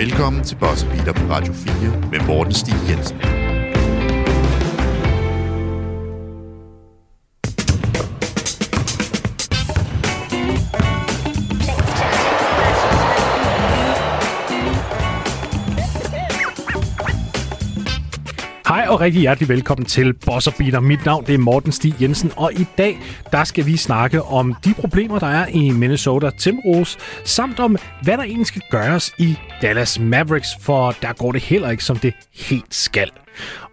Velkommen til Boss Beater på Radio 4 med Morten Stig Jensen. Og rigtig hjertelig velkommen til Boss Beater. Mit navn det er Morten Stig Jensen, og i dag der skal vi snakke om de problemer, der er i Minnesota Timberwolves, samt om, hvad der egentlig skal gøres i Dallas Mavericks, for der går det heller ikke, som det helt skal.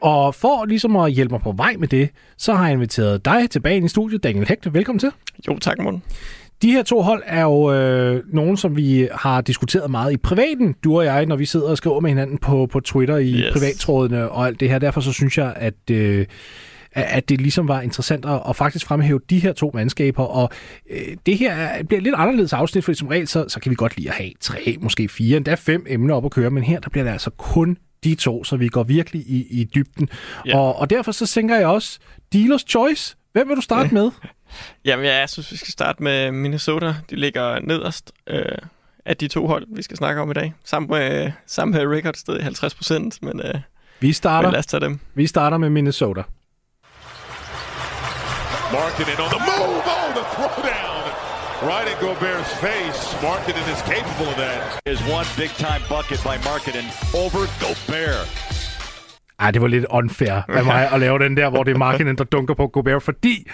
Og for ligesom at hjælpe mig på vej med det, så har jeg inviteret dig tilbage ind i studiet, Daniel Hægte. Velkommen til. Jo, tak, Morten. De her to hold er jo øh, nogen, som vi har diskuteret meget i privaten, du og jeg, når vi sidder og skriver med hinanden på, på Twitter i Yes. privattrådene og alt det her. Derfor så synes jeg, at... Øh, at det ligesom var interessant at, at faktisk fremhæve de her to mandskaber, og øh, det her er, bliver lidt anderledes afsnit, for som regel, så, så kan vi godt lide at have tre, måske fire, endda fem emner op at køre, men her der bliver det altså kun de to, så vi går virkelig i, i dybden. Ja. Og, og derfor så tænker jeg også, dealers choice, hvem vil du starte med? Jamen, ja, jeg synes, vi skal starte med Minnesota. De ligger nederst øh, af de to hold, vi skal snakke om i dag. Sammen med, sammen med record stadig 50 procent, men, øh, Vi men starter, lad os tage dem. vi starter med Minnesota. Markkinen on the move. Oh, the throwdown. Right in Gobert's face. Markkinen is capable of that. is one big time bucket by Marketing over Gobert. Ej, det var lidt unfair af mig at lave den der, hvor det er Markinen, der dunker på Gobert, fordi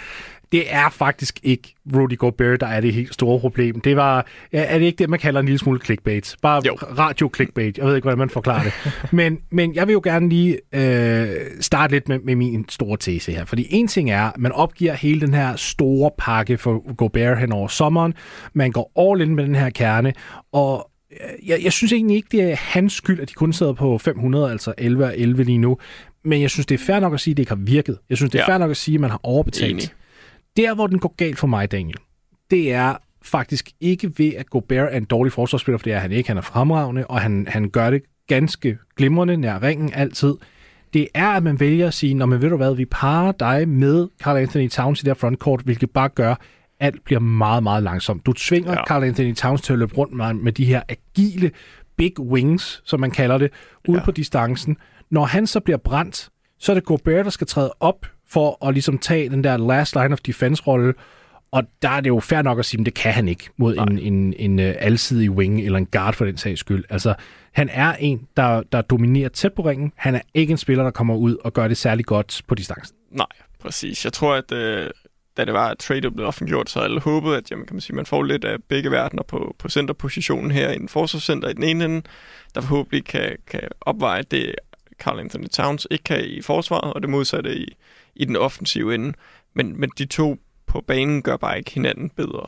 det er faktisk ikke Rudy Gobert, der er det helt store problem. Det var, er det ikke det, man kalder en lille smule clickbait? Bare Jo. radio-clickbait. Jeg ved ikke, hvordan man forklarer det. men, men jeg vil jo gerne lige øh, starte lidt med, med min store tese her. Fordi en ting er, at man opgiver hele den her store pakke for Gobert hen over sommeren. Man går all in med den her kerne, og øh, jeg, jeg synes egentlig ikke, det er hans skyld, at de kun sidder på 500, altså 11 og 11 lige nu. Men jeg synes, det er fair nok at sige, at det ikke har virket. Jeg synes, det er Ja. fair nok at sige, at man har overbetalt. Enig. Der, hvor den går galt for mig, Daniel, det er faktisk ikke ved, at Gobert er en dårlig forsvarsspiller, for det er han ikke. Han er fremragende, og han, han gør det ganske glimrende nær ringen altid. Det er, at man vælger at sige, når man ved du hvad, vi parer dig med Carl Anthony Towns i det her frontcourt, hvilket bare gør, at alt bliver meget, meget langsomt. Du tvinger ja. Ja. Carl Anthony Towns til at løbe rundt med, med de her agile big wings, som man kalder det, ude Ja. på distancen. Når han så bliver brændt, så er det Gobert, der skal træde op for at ligesom tage den der last line of defense-rolle, og der er det jo fair nok at sige, at det kan han ikke mod en, en, en uh, alsidig wing eller en guard for den sags skyld. Altså, han er en, der, der dominerer tæt på ringen. Han er ikke en spiller, der kommer ud og gør det særlig godt på distancen. Nej, præcis. Jeg tror, at øh, da det var, at trade blev offentliggjort, så alle håbet, at jamen, kan man, sige, man får lidt af begge verdener på, på centerpositionen her. En forsvarscenter i den ene ende, der forhåbentlig kan, kan opveje det, Carl Anthony Towns ikke kan i forsvaret, og det modsatte i, i den offensive ende. Men, men de to på banen gør bare ikke hinanden bedre.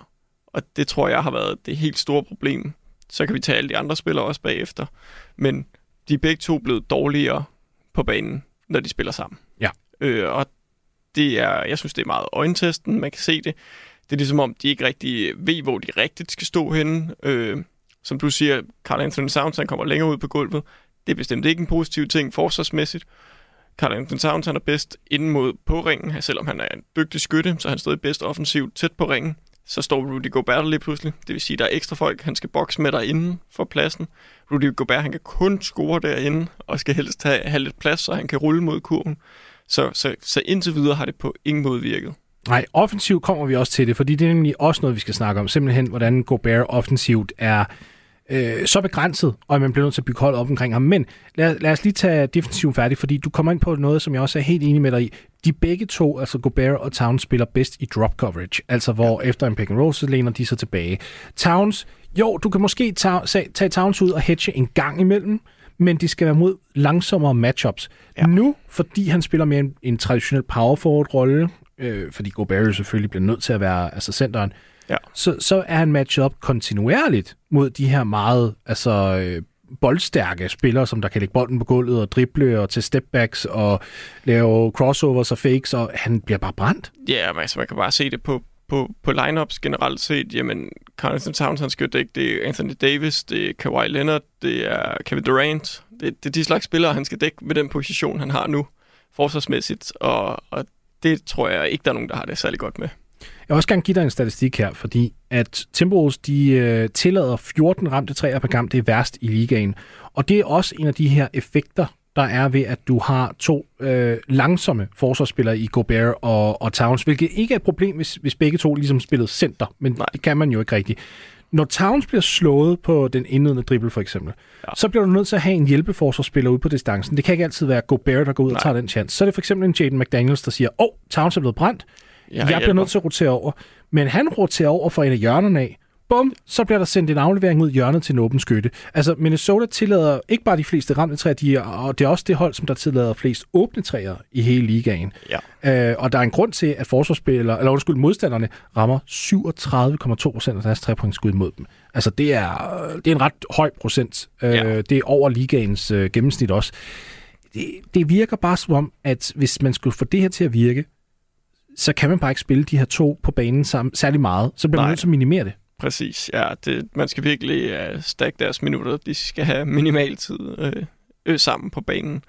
Og det tror jeg har været det helt store problem. Så kan vi tage alle de andre spillere også bagefter. Men de er begge to blevet dårligere på banen, når de spiller sammen. Ja. Øh, og det er, jeg synes, det er meget øjentesten. Man kan se det. Det er ligesom om, de ikke rigtig ved, hvor de rigtigt skal stå henne. Øh, som du siger, Carl Anthony Towns, han kommer længere ud på gulvet. Det er bestemt ikke en positiv ting forsvarsmæssigt. Carl Anthony Towns, han er bedst inden mod på ringen. Selvom han er en dygtig skytte, så er han stadig bedst offensivt tæt på ringen. Så står Rudy Gobert der lige pludselig. Det vil sige, at der er ekstra folk, han skal bokse med derinde for pladsen. Rudy Gobert, han kan kun score derinde, og skal helst have, have lidt plads, så han kan rulle mod kurven. Så, så, så indtil videre har det på ingen måde virket. Nej, offensivt kommer vi også til det, fordi det er nemlig også noget, vi skal snakke om. Simpelthen, hvordan Gobert offensivt er øh, så begrænset, og at man bliver nødt til at bygge hold op omkring ham. Men lad, lad os lige tage defensiven færdig, fordi du kommer ind på noget, som jeg også er helt enig med dig i. De begge to, altså Gobert og Towns, spiller bedst i drop coverage, altså hvor ja. efter en pick and roll, så læner de sig tilbage. Towns, jo, du kan måske tage, tage Towns ud og hedge en gang imellem, men de skal være mod langsommere matchups. Ja. Nu, fordi han spiller mere en, en traditionel power forward-rolle, øh, fordi Gobert selvfølgelig bliver nødt til at være altså centeren, Ja. så, så er han matchet op kontinuerligt mod de her meget altså, øh, boldstærke spillere, som der kan lægge bolden på gulvet og drible og til stepbacks og lave crossovers og fakes, og han bliver bare brændt. Ja, men altså, man kan bare se det på, på, på lineups generelt set. Jamen, Carl Anthony Towns, han skal dække. Det er Anthony Davis, det er Kawhi Leonard, det er Kevin Durant. Det, det er de slags spillere, han skal dække med den position, han har nu, forsvarsmæssigt. Og, og det tror jeg ikke, der er nogen, der har det særlig godt med. Jeg vil også gerne give dig en statistik her, fordi at Timberwolves, de øh, tillader 14 ramte træer per kamp, det er værst i ligaen. Og det er også en af de her effekter, der er ved, at du har to øh, langsomme forsvarsspillere i Gobert og, og Towns, hvilket ikke er et problem, hvis, hvis begge to ligesom spillede center, men Nej. det kan man jo ikke rigtigt. Når Towns bliver slået på den indledende dribbel for eksempel, ja. så bliver du nødt til at have en hjælpeforsvarsspiller ude på distancen. Det kan ikke altid være Gobert, der går ud Nej. og tager den chance. Så er det for eksempel en Jaden McDaniels, der siger, åh, oh, Towns er blevet brændt, jeg, jeg bliver nødt til at rotere over. Men han roterer over for en af hjørnerne af, bum, så bliver der sendt en aflevering ud hjørnet til en åben skytte. Altså, Minnesota tillader ikke bare de fleste ramte træer, de er, og det er også det hold, som der tillader flest åbne træer i hele ligaen. Ja. Øh, og der er en grund til, at forsvarsspillere, eller undskyld, modstanderne rammer 37,2 procent af deres trepointsskud mod dem. Altså, det er, det er en ret høj procent. Øh, ja. Det er over ligaens øh, gennemsnit også. Det, det virker bare som om, at hvis man skulle få det her til at virke, så kan man bare ikke spille de her to på banen sammen, særlig meget. Så bliver man nødt til at minimere det. Præcis, ja. Det, man skal virkelig uh, stakke deres minutter. De skal have minimal tid øh, øh, sammen på banen.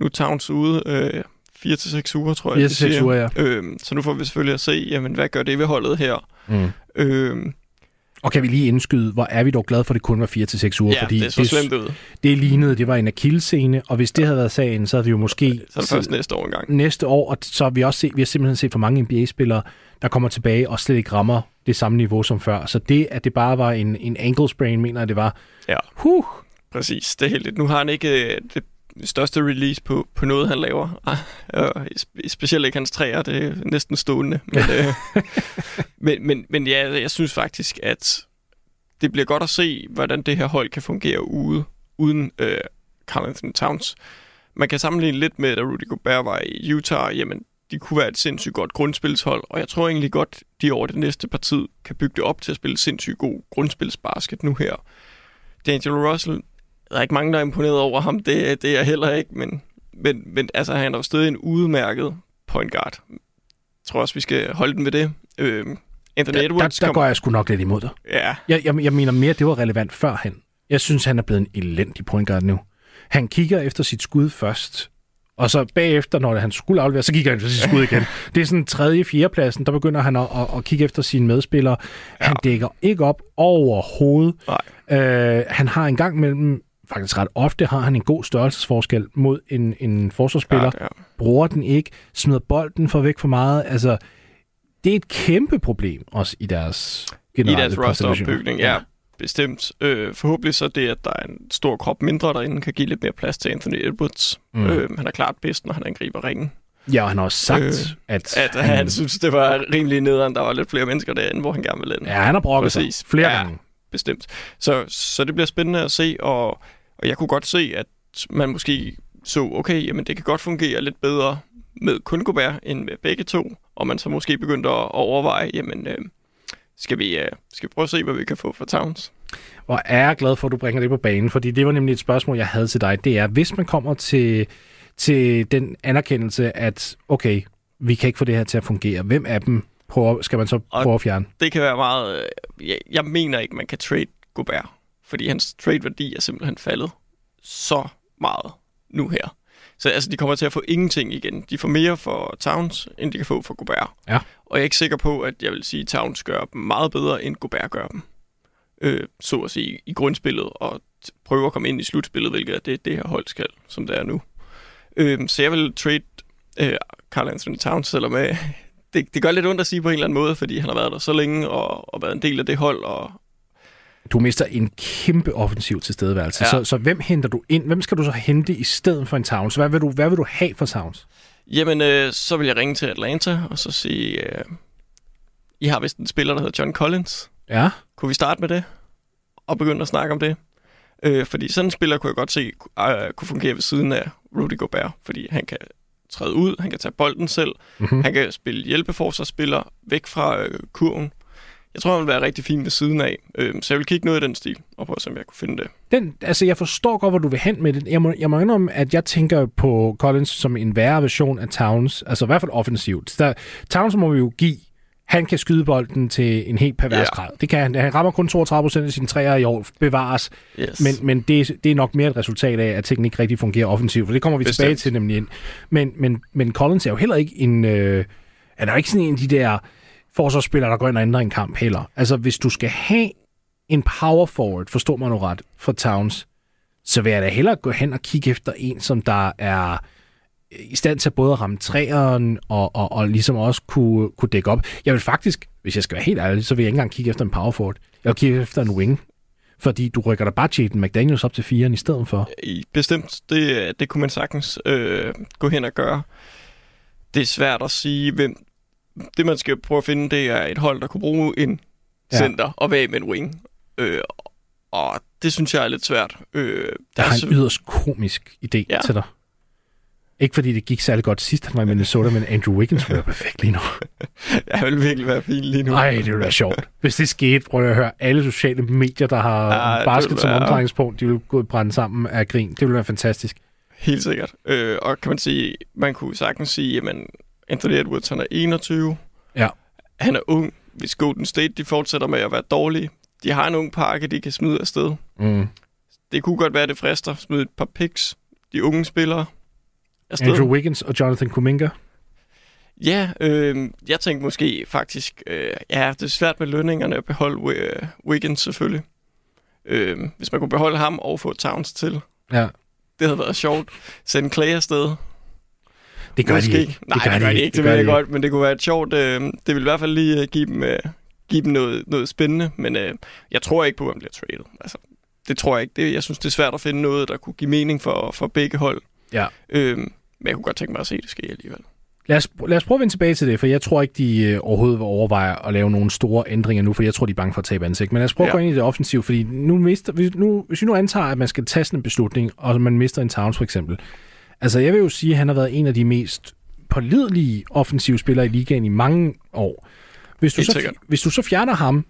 Nu er Towns ude øh, 4-6 uger, tror jeg. 4-6 uger, ja. Øh, så nu får vi selvfølgelig at se, jamen, hvad gør det ved holdet her? Mm. Øh, og kan vi lige indskyde, hvor er vi dog glade for, at det kun var 4-6 uger? Ja, fordi det så slemt ud. Det lignede, det var en akillescene, og hvis det havde været sagen, så havde vi jo måske... Så det først næste år engang. Næste år, og så har vi også set, vi har simpelthen set for mange NBA-spillere, der kommer tilbage og slet ikke rammer det samme niveau som før. Så det, at det bare var en, en ankle sprain, mener jeg, det var... Ja, huh. præcis. Det er helt Nu har han ikke øh, det største release på, på noget, han laver. Og specielt ikke hans træer, det er næsten stående. Men, øh, men, men, men ja, jeg synes faktisk, at det bliver godt at se, hvordan det her hold kan fungere ude, uden øh, Carl Anthony Towns. Man kan sammenligne lidt med, da Rudy Gobert var i Utah. Jamen, de kunne være et sindssygt godt grundspilshold, og jeg tror egentlig godt, de over det næste par tid kan bygge det op til at spille sindssygt god grundspilsbasket nu her. D'Angelo Russell, der er ikke mange, der er imponeret over ham, det, det er jeg heller ikke, men, men, men altså, han er jo stadig en udmærket point guard. Jeg tror også, vi skal holde den ved det. Øh, Anthony Edwards der, der, der går jeg sgu nok lidt imod dig. Ja. Jeg, jeg, jeg mener mere, det var relevant førhen. Jeg synes, han er blevet en elendig point guard nu. Han kigger efter sit skud først, og så bagefter, når han skulle aflevere, så kigger han efter sit skud igen. Det er sådan tredje, fjerde pladsen, der begynder han at, at, at kigge efter sine medspillere. Ja. Han dækker ikke op overhovedet. Nej. Øh, han har en gang mellem faktisk ret ofte har han en god størrelsesforskel mod en, en forsvarsspiller. Ja, ja. Bruger den ikke, smider bolden for væk for meget. Altså, det er et kæmpe problem også i deres generelle I deres rosteropbygning, ja. ja. Bestemt. Øh, forhåbentlig så det, at der er en stor krop mindre derinde, kan give lidt mere plads til Anthony Edwards. Mm. Øh, han er klart bedst, når han angriber ringen. Ja, og han har også sagt, øh, at... At han, han synes, det var rimelig nederen. Der var lidt flere mennesker derinde, hvor han gerne ville ind. Ja, han har brokket sig flere ja, gange. bestemt. Så, så det bliver spændende at se, og, og jeg kunne godt se, at man måske så, okay, jamen det kan godt fungere lidt bedre med kun Gobert end med begge to, og man så måske begyndte at overveje, jamen, øh, skal, vi, øh, skal vi prøve at se, hvad vi kan få for Towns? Hvor er jeg glad for, at du bringer det på banen, fordi det var nemlig et spørgsmål, jeg havde til dig. Det er, hvis man kommer til, til den anerkendelse, at okay, vi kan ikke få det her til at fungere. Hvem af dem prøver, skal man så prøve at fjerne? Det kan være meget... Øh, jeg, jeg mener ikke, man kan trade Gobert, fordi hans trade-værdi er simpelthen faldet så meget nu her. Så altså, de kommer til at få ingenting igen. De får mere for Towns, end de kan få for Gobert. Ja. Og jeg er ikke sikker på, at jeg vil sige, at Towns gør dem meget bedre, end Gobert gør dem. Øh, så at sige, i grundspillet, og prøve at komme ind i slutspillet, hvilket er det, det her hold skal, som det er nu. Øh, så jeg vil trade øh, Carl Anthony Towns, selvom øh, det, det gør lidt ondt at sige på en eller anden måde, fordi han har været der så længe, og, og været en del af det hold, og, du mister en kæmpe offensiv tilstedeværelse. Ja. Så, så hvem henter du ind? Hvem skal du så hente i stedet for en Towns? Hvad vil du, hvad vil du have for Towns? Jamen, øh, så vil jeg ringe til Atlanta og så sige, øh, I har vist en spiller, der hedder John Collins. Ja. Kunne vi starte med det? Og begynde at snakke om det? Øh, fordi sådan en spiller kunne jeg godt se øh, kunne fungere ved siden af Rudy Gobert, fordi han kan træde ud, han kan tage bolden selv, mm-hmm. han kan spille hjælpeforsvarsspiller væk fra øh, kurven, jeg tror, han vil være rigtig fin ved siden af. Øh, så jeg vil kigge noget i den stil, og prøve at se, om jeg kunne finde det. Den, altså, jeg forstår godt, hvor du vil hen med det. Jeg må, jeg må indrømme, at jeg tænker på Collins som en værre version af Towns. Altså i hvert fald offensivt. Der, Towns må vi jo give han kan skyde bolden til en helt pervers yeah. grad. Det kan han. Han rammer kun 32% af sine træer i år, bevares. Yes. Men, men det, det er nok mere et resultat af, at tingene ikke rigtig fungerer offensivt, for det kommer vi Bestemt. tilbage til nemlig ind. Men, men, men Collins er jo heller ikke en... Øh, er der ikke sådan en af de der forsvarsspiller, der går ind og ændrer en kamp heller. Altså, hvis du skal have en power forward, forstår man nu ret, for Towns, så vil jeg da hellere gå hen og kigge efter en, som der er i stand til både at ramme træeren og, og, og ligesom også kunne, kunne dække op. Jeg vil faktisk, hvis jeg skal være helt ærlig, så vil jeg ikke engang kigge efter en power forward. Jeg vil kigge efter en wing. Fordi du rykker da bare Jaden McDaniels op til firen i stedet for. Bestemt, det, det kunne man sagtens øh, gå hen og gøre. Det er svært at sige, hvem... Det, man skal prøve at finde, det er et hold, der kunne bruge en Ja. center og være med en wing. Øh, og det synes jeg er lidt svært. Øh, Der der har er en yderst komisk idé ja. Til dig. Ikke fordi det gik særlig godt sidst, han var i Minnesota, men Andrew Wiggins var perfekt lige nu. Jeg vil virkelig være fin lige nu. Nej, det ville være sjovt. Hvis det skete, prøv at høre, alle sociale medier, der har Ja, basket ville som være- omdrejningspunkt, de vil gå brænde sammen af grin. Det ville være fantastisk. Helt sikkert. Øh, og kan man sige, man kunne sagtens sige, jamen Anthony Edwards, han er 21. Ja. Han er ung. Hvis Golden State, de fortsætter med at være dårlige. De har en ung pakke, de kan smide afsted. Mm. Det kunne godt være, det frister. Smide et par picks. De unge spillere afsted. Andrew Wiggins og Jonathan Kuminga. Ja, øh, jeg tænkte måske faktisk, øh, ja, det er svært med lønningerne at beholde øh, Wiggins selvfølgelig. Øh, hvis man kunne beholde ham og få Towns til, Ja. det havde været sjovt. Sende Clay afsted. Det gør Måske de ikke. Nej, det gør, de ikke, det, gør ved jeg godt, men det kunne være et sjovt... Øh, det vil i hvert fald lige øh, give dem, øh, give dem noget, noget spændende, men øh, jeg tror ikke på, at han bliver traded. Altså, det tror jeg ikke. Det, jeg synes, det er svært at finde noget, der kunne give mening for, for begge hold. Ja. Øh, men jeg kunne godt tænke mig at se det ske alligevel. Lad os, lad os prøve at vende tilbage til det, for jeg tror ikke, de øh, overhovedet vil overveje at lave nogle store ændringer nu, for jeg tror, de er bange for at tabe ansigt. Men lad os prøve ja. at gå ind i det offensiv, fordi nu mister, hvis, nu, hvis vi nu antager, at man skal tage sådan en beslutning, og man mister en Towns for eksempel. Altså, jeg vil jo sige, at han har været en af de mest pålidelige offensive spillere i ligaen i mange år. Hvis du, Helt så, sikkert. hvis du så fjerner ham,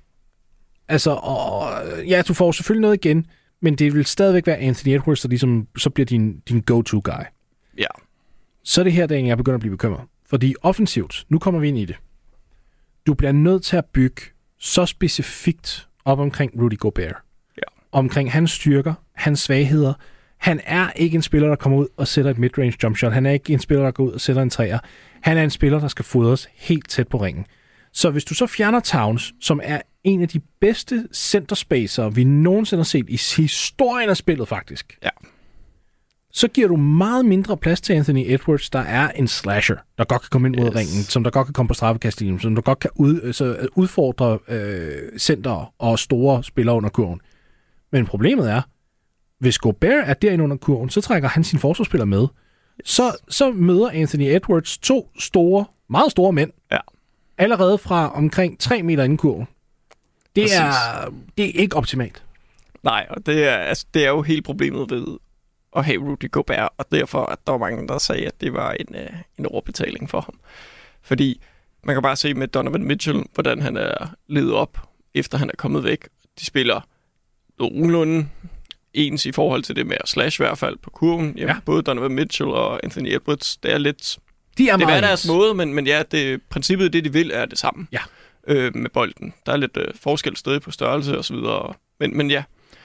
altså, og, ja, du får selvfølgelig noget igen, men det vil stadigvæk være Anthony Edwards, der ligesom, så bliver din, din go-to guy Ja, så er det her, dagen, jeg begynder at blive bekymret. Fordi offensivt, nu kommer vi ind i det. Du bliver nødt til at bygge så specifikt op omkring Rudy Gobert. Ja. Omkring hans styrker, hans svagheder. Han er ikke en spiller, der kommer ud og sætter et midrange jump shot. Han er ikke en spiller, der går ud og sætter en træer. Han er en spiller, der skal fodres helt tæt på ringen. Så hvis du så fjerner Towns, som er en af de bedste centerspacer, vi nogensinde har set i historien af spillet faktisk, Ja. så giver du meget mindre plads til Anthony Edwards, der er en slasher, der godt kan komme ind mod Yes. ringen, som der godt kan komme på straffekastlinjen, som der godt kan ud, altså, udfordre øh, center og store spillere under kurven. Men problemet er, hvis Gobert er derinde under kurven, så trækker han sin forsvarsspiller med. Så, så møder Anthony Edwards to store, meget store mænd, Ja. allerede fra omkring 3 meter inden kurven. Det Præcis. er, det er ikke optimalt. nej, og det er, altså, det er jo helt problemet ved at have Rudy Gobert, og derfor at der var mange, der sagde, at det var en, øh, en overbetaling for ham. Fordi man kan bare se med Donovan Mitchell, hvordan han er ledet op, efter han er kommet væk. De spiller nogenlunde ens i forhold til det med at slash i hvert fald på kurven. Jamen, Ja. Både Donovan Mitchell og Anthony Edwards, det er lidt... De er Det er deres måde, men, men ja, det, princippet det, de vil, er det samme Ja. øh, med bolden. Der er lidt øh, forskel stadig på størrelse og så videre. Men, men ja,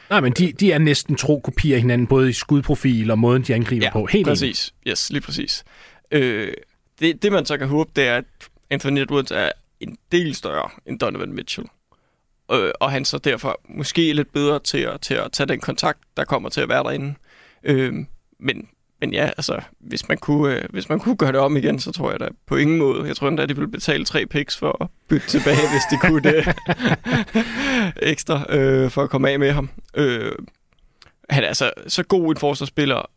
Nej, men de, de er næsten tro kopier af hinanden, både i skudprofil og måden, de angriber ja på. Helt enig. præcis. Yes, lige præcis. Øh, det, det, man så kan håbe, det er, at Anthony Edwards er en del større end Donovan Mitchell. Øh, og han så derfor måske er lidt bedre til at, til at tage den kontakt, der kommer til at være derinde. Øh, men, men ja, altså, hvis man, kunne, øh, hvis man kunne gøre det om igen, så tror jeg da på ingen måde. Jeg tror endda, de ville betale tre picks for at bytte tilbage, hvis de kunne det ekstra øh, for at komme af med ham. Øh, han er altså så god en forsvarsspiller,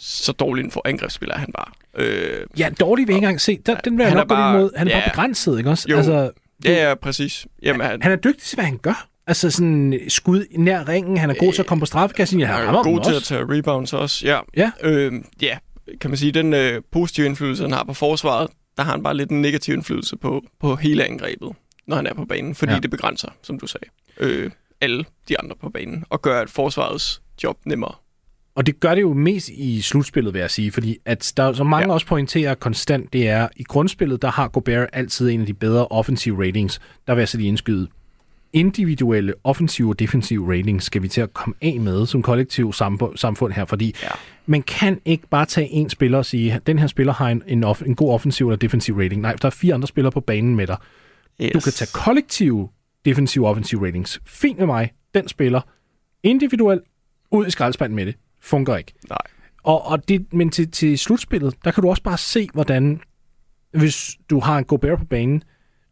så dårlig en for angrebsspiller er han bare. Øh, Ja, dårligt vil jeg ikke engang se. Den, den vil jeg nok gå bare- imod. Han er ja. bare begrænset, ikke også? Jo. Altså, ja, ja, præcis. Jamen, han, han er dygtig til, hvad han gør. Altså sådan skud nær ringen. Han er god til at komme på straffekassen. Han rammer er god til at tage rebounds også. Ja, Ja. øh, ja kan man sige, den øh, positive indflydelse, han har på forsvaret, der har han bare lidt en negativ indflydelse på, på hele angrebet, når han er på banen, fordi ja. det begrænser, som du sagde, øh, alle de andre på banen, og gør at forsvarets job nemmere. Og det gør det jo mest i slutspillet, vil jeg sige, fordi at der så mange ja. Også pointerer konstant, det er, i grundspillet, der har Gobert altid en af de bedre offensive ratings. Der vil jeg så lige indskyde. Individuelle offensive og defensive ratings skal vi til at komme af med som kollektiv samfund, her, fordi Ja. man kan ikke bare tage en spiller og sige, at den her spiller har en, en, off, en god offensiv eller defensiv rating. Nej, der er fire andre spillere på banen med dig. Yes. Du kan tage kollektive defensive og offensive ratings. Fint med mig. Den spiller individuelt ud i skraldespanden med det. Fungerer ikke. Nej. Og, og det, men til, til slutspillet, der kan du også bare se, hvordan, hvis du har en Gobert på banen,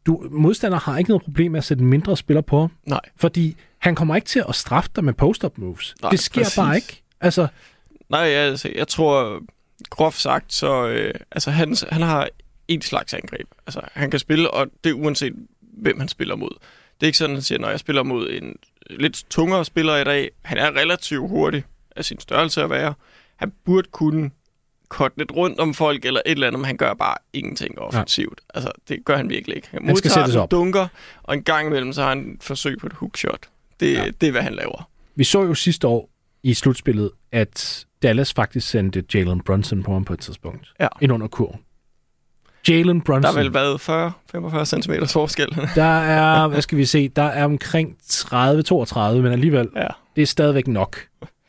du, modstander har ikke noget problem med at sætte mindre spiller på Nej. fordi han kommer ikke til at straffe dig med post-up moves. Nej, det sker præcis. bare ikke. Altså, Nej, altså, jeg tror, groft sagt, så øh, altså, han, han har en slags angreb. Altså, han kan spille, og det er uanset, hvem han spiller mod. Det er ikke sådan, at han siger, når jeg spiller mod en lidt tungere spiller i dag, han er relativt hurtig af sin størrelse at være. Han burde kunne korte lidt rundt om folk eller et eller andet, men han gør bare ingenting offensivt. Ja. Altså, det gør han virkelig ikke. Han, Han skal modtager sættes op. dunker, og en gang imellem, så har han et forsøg på et hookshot. Det, ja. det er, hvad han laver. vi så jo sidste år i slutspillet, at Dallas faktisk sendte Jalen Brunson på ham på et tidspunkt. Ja. Ind under kurven. Jalen Brunson. Der har vel været 40-45 cm forskel. Der er, hvad skal vi se, der er omkring 30-32, men alligevel, ja. det er stadigvæk nok.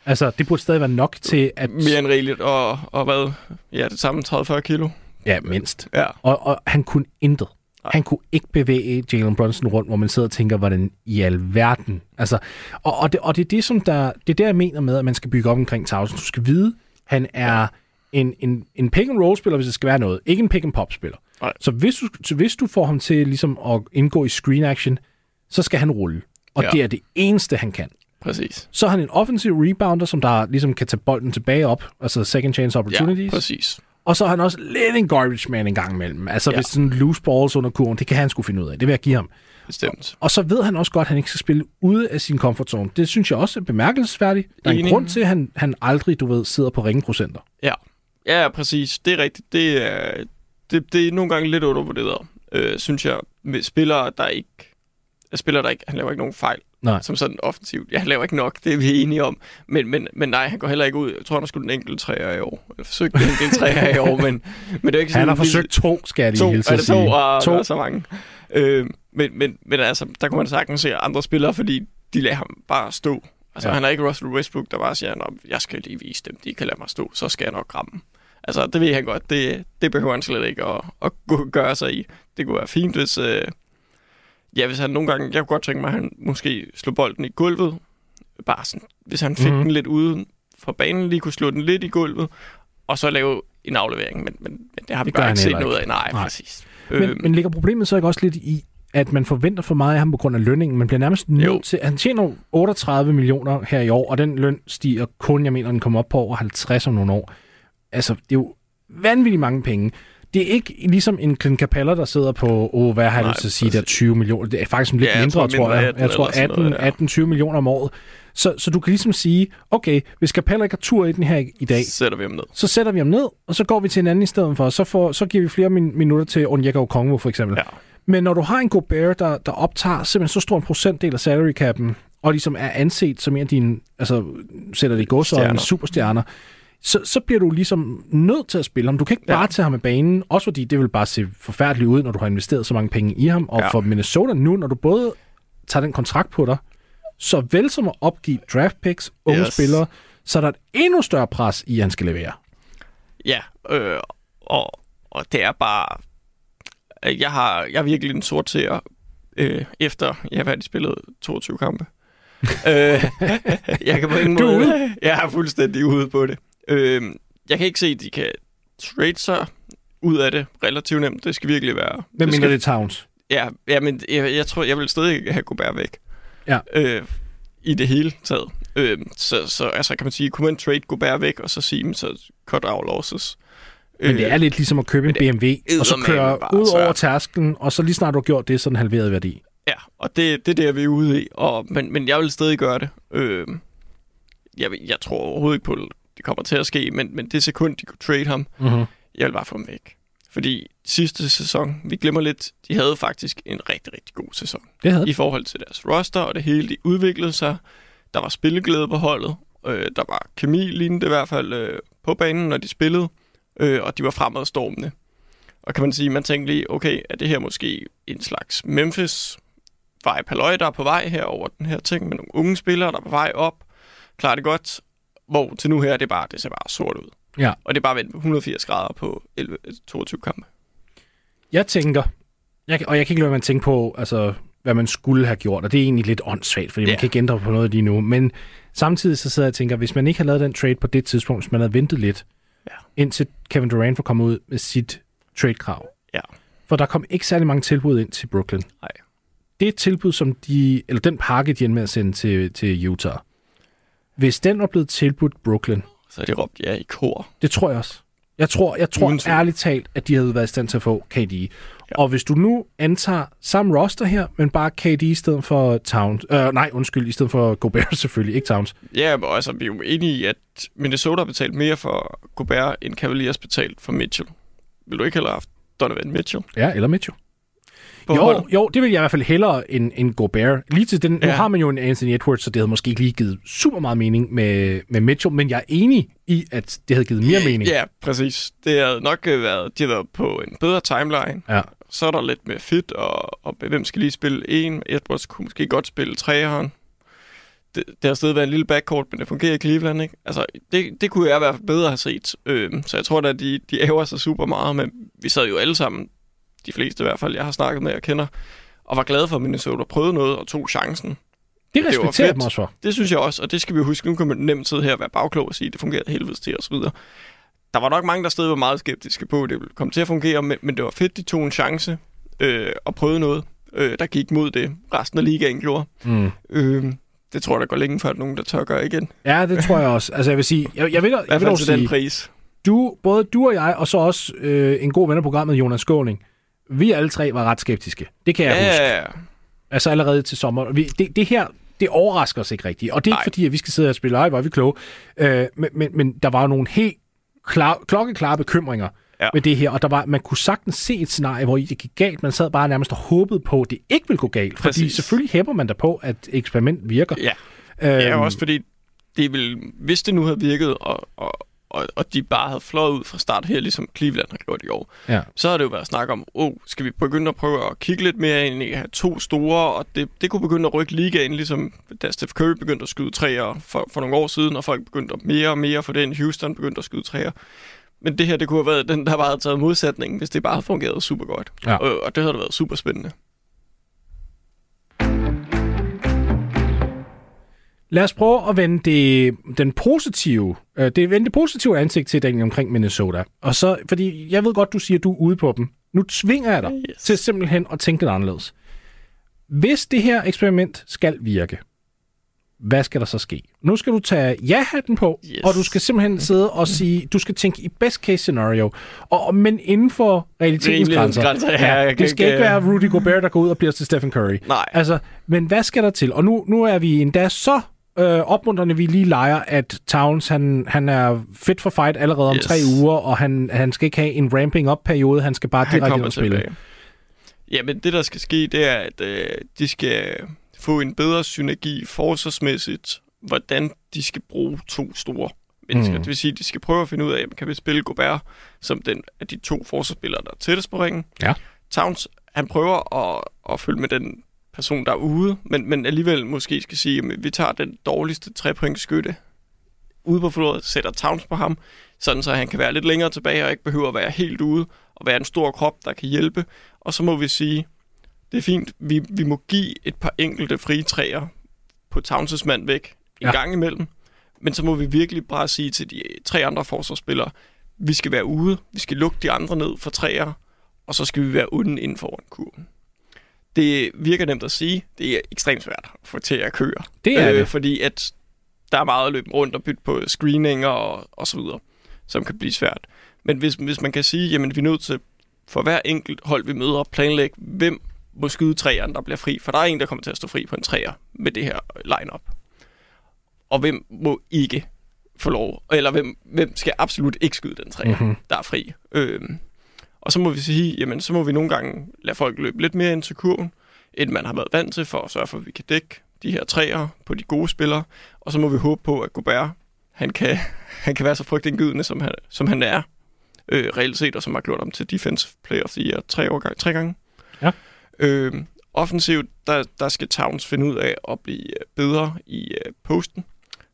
Altså, det burde stadig være nok til, at... Mere end rigeligt, og, og hvad? Ja, det samme 30-40 kilo. Ja, mindst. Ja. Og, og han kunne intet. Han kunne ikke bevæge Jalen Brunson rundt, hvor man sidder og tænker, hvordan i alverden. Altså, og, og, det, og det er det, som der, det er der, jeg mener med, at man skal bygge op omkring Towson. Du skal vide, han er en, en, en pick-and-roll-spiller, hvis det skal være noget. Ikke en pick-and-pop-spiller. Nej. Så hvis du, så hvis du får ham til ligesom at indgå i screen action, så skal han rulle. Og Ja. det er det eneste, han kan. Præcis. Så er han en offensiv rebounder, som der ligesom kan tage bolden tilbage op, altså second chance Ja, opportunities. præcis. Og så er han også lidt en garbage man en gang imellem. Altså ja. Ja. hvis sådan loose balls under kurven, det kan han sgu finde ud af. Det vil jeg give ham. Bestemt. Og så ved han også godt, at han ikke skal spille ude af sin comfort zone. Det synes jeg også er bemærkelsesværdigt. Der er en Enig. grund til, at han, han aldrig, du ved, sidder på ringeprocenter. Ja. Ja, præcis. Det er rigtigt. Det er, det, det er nogle gange lidt undervurderet, øh, synes jeg, med spillere, der ikke... Spillere, der ikke... Han laver ikke nogen fejl. Nej. Som sådan offensivt. Ja, han laver ikke nok, det er vi enige om. Men, men, men nej, han går heller ikke ud. Jeg tror, han har skudt en enkelt træer i år. Eller forsøgt en enkelt træer i år, men, men det er ikke sådan... Han har forsøgt to, skal jeg lige to, hilse er det sige. to, og to. Der er så mange. Øh, men, men, men altså, der kunne man sagtens se andre spillere, fordi de lader ham bare stå. Altså, Ja. han er ikke Russell Westbrook, der bare siger, at jeg skal lige vise dem, de kan lade mig stå, så skal jeg nok ramme. Altså, det ved han godt. Det, det behøver han slet ikke at, at gøre sig i. Det kunne være fint, hvis... Øh, ja, hvis han nogle gange... Jeg kunne godt tænke mig, at han måske slog bolden i gulvet. Bare sådan, hvis han fik mm-hmm. den lidt ude fra banen, lige kunne slå den lidt i gulvet, og så lave en aflevering. Men, men, men det har vi Det bare ikke set noget af. Nej, Nej. Præcis. Men, Øhm, men ligger problemet så ikke også lidt i, at man forventer for meget af ham på grund af lønningen? Man bliver nærmest nødt til... Han tjener 38 millioner her i år, og den løn stiger kun, jeg mener, den kommer op på over 50 om nogle år. Altså, det er jo vanvittigt mange penge. Det er ikke ligesom en Clint Capella, der sidder på, oh, hvad har jeg Nej, lyst til at sige, der præcis. 20 millioner. Det er faktisk lidt Ja, mindre, tror, tror, mindre jeg. 18 Jeg tror eller sådan noget, 18, ja. 18-20 millioner om året. Så, så du kan ligesom sige, okay, hvis Capella ikke har tur i den her i dag, sætter vi ham ned. så sætter vi ham ned, og så går vi til en anden i stedet for. Så, får, så giver vi flere min, minutter til Onyeka Okongwu for eksempel. Ja. Men når du har en Gobert, der, der optager simpelthen så stor en procentdel af salary cap'en, og ligesom er anset som en af dine, altså sætter det i godsøjne, Stjerner. superstjerner, så, så bliver du ligesom nødt til at spille ham. Du kan ikke bare Ja. tage ham af banen, også fordi det vil bare se forfærdeligt ud, når du har investeret så mange penge i ham. Og ja. For Minnesota nu, når du både tager den kontrakt på dig, så vel som at opgive draft picks, unge yes. Spillere, så er der et endnu større pres i, at han skal levere. Ja, øh, og, og det er bare... Jeg har, jeg er virkelig en sort seer, øh, efter jeg har spillet 22 kampe. øh, jeg kan på ingen Du er måde... ude? Jeg er fuldstændig ude på det. Øh, jeg kan ikke se, at de kan trade sig ud af det relativt nemt. Det skal virkelig være... Hvem det mener skal, det er Towns? Ja, ja men jeg, jeg tror, jeg vil stadig have Gobert væk. Ja. Øh, I det hele taget. Øh, så, så altså, kan man sige, kunne man trade Gobert væk, og så sige, så cut our losses. Men det er lidt ligesom at købe en BMW, og så køre ud over tærsklen, og så lige snart du har gjort det, så er den halveret værdi. Ja, og det, det er det, vi er ude i. Og, men, men jeg vil stadig gøre det. Øh, jeg, jeg tror overhovedet ikke på, det kommer til at ske, men, men det sekund, de kunne trade ham, Mm-hmm. jeg vil bare få ham væk. Fordi sidste sæson, vi glemmer lidt, de havde faktisk en rigtig, rigtig god sæson. Det havde I forhold til deres roster, og det hele, de udviklede sig. Der var spilleglæde på holdet. Øh, der var kemi, lignende i hvert fald, øh, på banen, når de spillede. Øh, og de var fremadstormende. Og kan man sige, man tænkte lige, okay, er det her måske en slags Memphis vibe halløj, der er på vej her over den her ting, med nogle unge spillere, der er på vej op, klarer det godt, hvor til nu her, det, er bare, det ser bare sort ud. Ja. Og det er bare vendt på 180 grader på 11, 22 kampe. Jeg tænker, Jeg, og jeg kan ikke lade være med at tænke på, altså, hvad man skulle have gjort, og det er egentlig lidt åndssvagt, fordi. Ja. man kan ikke ændre på noget lige nu. Men samtidig så sidder jeg og tænker, hvis man ikke havde lavet den trade på det tidspunkt, hvis man havde ventet lidt, Ja. indtil Kevin Durant var kommet ud med sit trade-krav. Ja. For der kom ikke særlig mange tilbud ind til Brooklyn. Nej. Det tilbud, som de, eller den pakke, de endte med at sende til, til Utah, hvis den var blevet tilbudt Brooklyn, Så er de råbt ja i kor. det tror jeg også. Jeg tror, jeg tror tvivl. ærligt talt, at de havde været i stand til at få KD. Ja. Og hvis du nu antager samme roster her, men bare KD i stedet for Towns. Øh, nej, undskyld, i stedet for Gobert selvfølgelig, ikke Towns. Ja, men altså, vi er jo enige i, at Minnesota har betalt mere for Gobert, end Cavaliers betalt for Mitchell. Vil du ikke heller have haft Donovan Mitchell? Ja, eller Mitchell. På Jo, holdet? jo, det vil jeg i hvert fald hellere end, end Gobert. Lige til den, ja. nu har man jo en Anthony Edwards, så det havde måske ikke lige givet super meget mening med, med Mitchell, men jeg er enig i, at det havde givet mere mening. Ja, præcis. Det havde nok øh, været, de havde været på en bedre timeline. Ja. Så er der lidt mere fit, og, og hvem skal lige spille en? Edwards kunne måske godt spille treeren. Det, det har stadig været en lille backcourt, men det fungerer i Cleveland, ikke? Altså, det, det kunne jeg i hvert fald bedre have set. Øhm, så jeg tror da, at de, de æver sig super meget, men vi sad jo alle sammen, de fleste i hvert fald, jeg har snakket med og kender, og var glade for, at Minnesota prøvede noget og tog chancen. Det respekterer jeg fedt. dem også for. Det synes jeg også, og det skal vi huske. Nu kan man nemt sidde her og være bagklog og sige, at det fungerede helvedes til osv. Der var nok mange, der stadig var meget skeptiske på, at det ville komme til at fungere, men, det var fedt, de tog en chance øh, og prøvede noget, øh, der gik mod det, resten af ligaen gjorde. Mm. Øh, det tror jeg, der går længe før, at nogen, der tør gøre igen. Ja, det tror jeg også. Altså, jeg vil sige, jeg, jeg vil, jeg vil dog til sige, den pris. du, både du og jeg, og så også øh, en god ven af programmet, Jonas Skåning, vi alle tre var ret skeptiske. Det kan jeg Ja, huske. ja, ja. Altså allerede til sommer. Vi, det, det her, det overrasker os ikke rigtigt. Og det er ikke Nej. fordi, at vi skal sidde og spille, ej, hvor er vi kloge. Øh, men, men, men der var jo nogle helt klar, klokkeklare bekymringer Ja. med det her, og der var, man kunne sagtens se et scenarie, hvor i det gik galt. Man sad bare nærmest og håbede på, at det ikke ville gå galt. Fordi Præcis. selvfølgelig hæpper man da på, at eksperiment virker. Ja. Øhm, Ja, også fordi det vil, hvis det nu havde virket, og, og, og, og de bare havde fløjet ud fra start her, ligesom Cleveland har gjort i år, Ja. så har det jo været snak om, oh, skal vi begynde at prøve at kigge lidt mere ind i at have to store, og det, det kunne begynde at rykke ligaen, ligesom da Steph Curry begyndte at skyde træer for, for nogle år siden, og folk begyndte at mere og mere for den. Houston begyndte at skyde træer. Men det her, det kunne have været den, der bare havde taget modsætningen, hvis det bare havde fungeret super godt. Ja. Og, og det havde været super spændende. Lad os prøve at vende det, den positive, øh, det, vende det positive ansigt til Daniel omkring Minnesota. Og så, fordi jeg ved godt, du siger, at du er ude på dem. Nu tvinger jeg dig yes. Til simpelthen at tænke lidt anderledes. Hvis det her eksperiment skal virke, hvad skal der så ske? Nu skal du tage ja-hatten på, yes. Og du skal simpelthen sidde og sige, du skal tænke i best case scenario, og, men inden for realitetens grænser. Ja, kan det skal ikke, ikke være øh, Rudy Gobert, der går ud og bliver til Stephen Curry. Nej. Altså, men hvad skal der til? Og nu, nu er vi endda så øh, opmuntrende, vi lige leger, at Towns, han, han er fit for fight allerede om Yes. tre uger, og han, han skal ikke have en ramping-up-periode, han skal bare Han direkte og spille. tilbage. Ja, men det, der skal ske, det er, at øh, de skal få en bedre synergi forsvarsmæssigt, hvordan de skal bruge to store mennesker. Mm. Det vil sige, at de skal prøve at finde ud af, kan vi spille Gobert som den af de to forsvarsspillere, der er tættest på ringen. Ja. Towns, han prøver at, at følge med den person, der er ude, men, men alligevel måske skal sige, at vi tager den dårligste trepointskytte ude på floret, sætter Towns på ham, sådan så han kan være lidt længere tilbage og ikke behøver at være helt ude og være en stor krop, der kan hjælpe. Og så må vi sige, det er fint, vi, vi må give et par enkelte frie træer på Towns' mand væk en Ja. gang imellem. Men så må vi virkelig bare sige til de tre andre forsvarsspillere, vi skal være ude, vi skal lukke de andre ned for træer, og så skal vi være uden inden foran kurven. Det virker nemt at sige, det er ekstremt svært at få til at køre. Det er det. Fordi at der er meget at løbe rundt og bytte på screeninger og, og så videre, som kan blive svært. Men hvis, hvis man kan sige, jamen vi er nødt til for hver enkelt hold, vi møder, planlægge, hvem må skyde træerne, der bliver fri. For der er en, der kommer til at stå fri på en træer med det her line-up. Og hvem må ikke få lov, eller hvem, hvem skal absolut ikke skyde den træer, Mhm. mm-hmm. der er fri. Øhm, og så må vi sige, jamen så må vi nogle gange lade folk løbe lidt mere ind til kurven, end man har været vant til, for at sørge for, at vi kan dække de her træer på de gode spillere. Og så må vi håbe på, at Gobert, han kan, han kan være så frygtindgydende, som han, som han er, øh, reelt set, og som har gjort ham til defensive player of the year tre, år, gang- tre gange. Ja. Øh, offensivt, der, der skal Towns finde ud af at blive øh, bedre i øh, posten,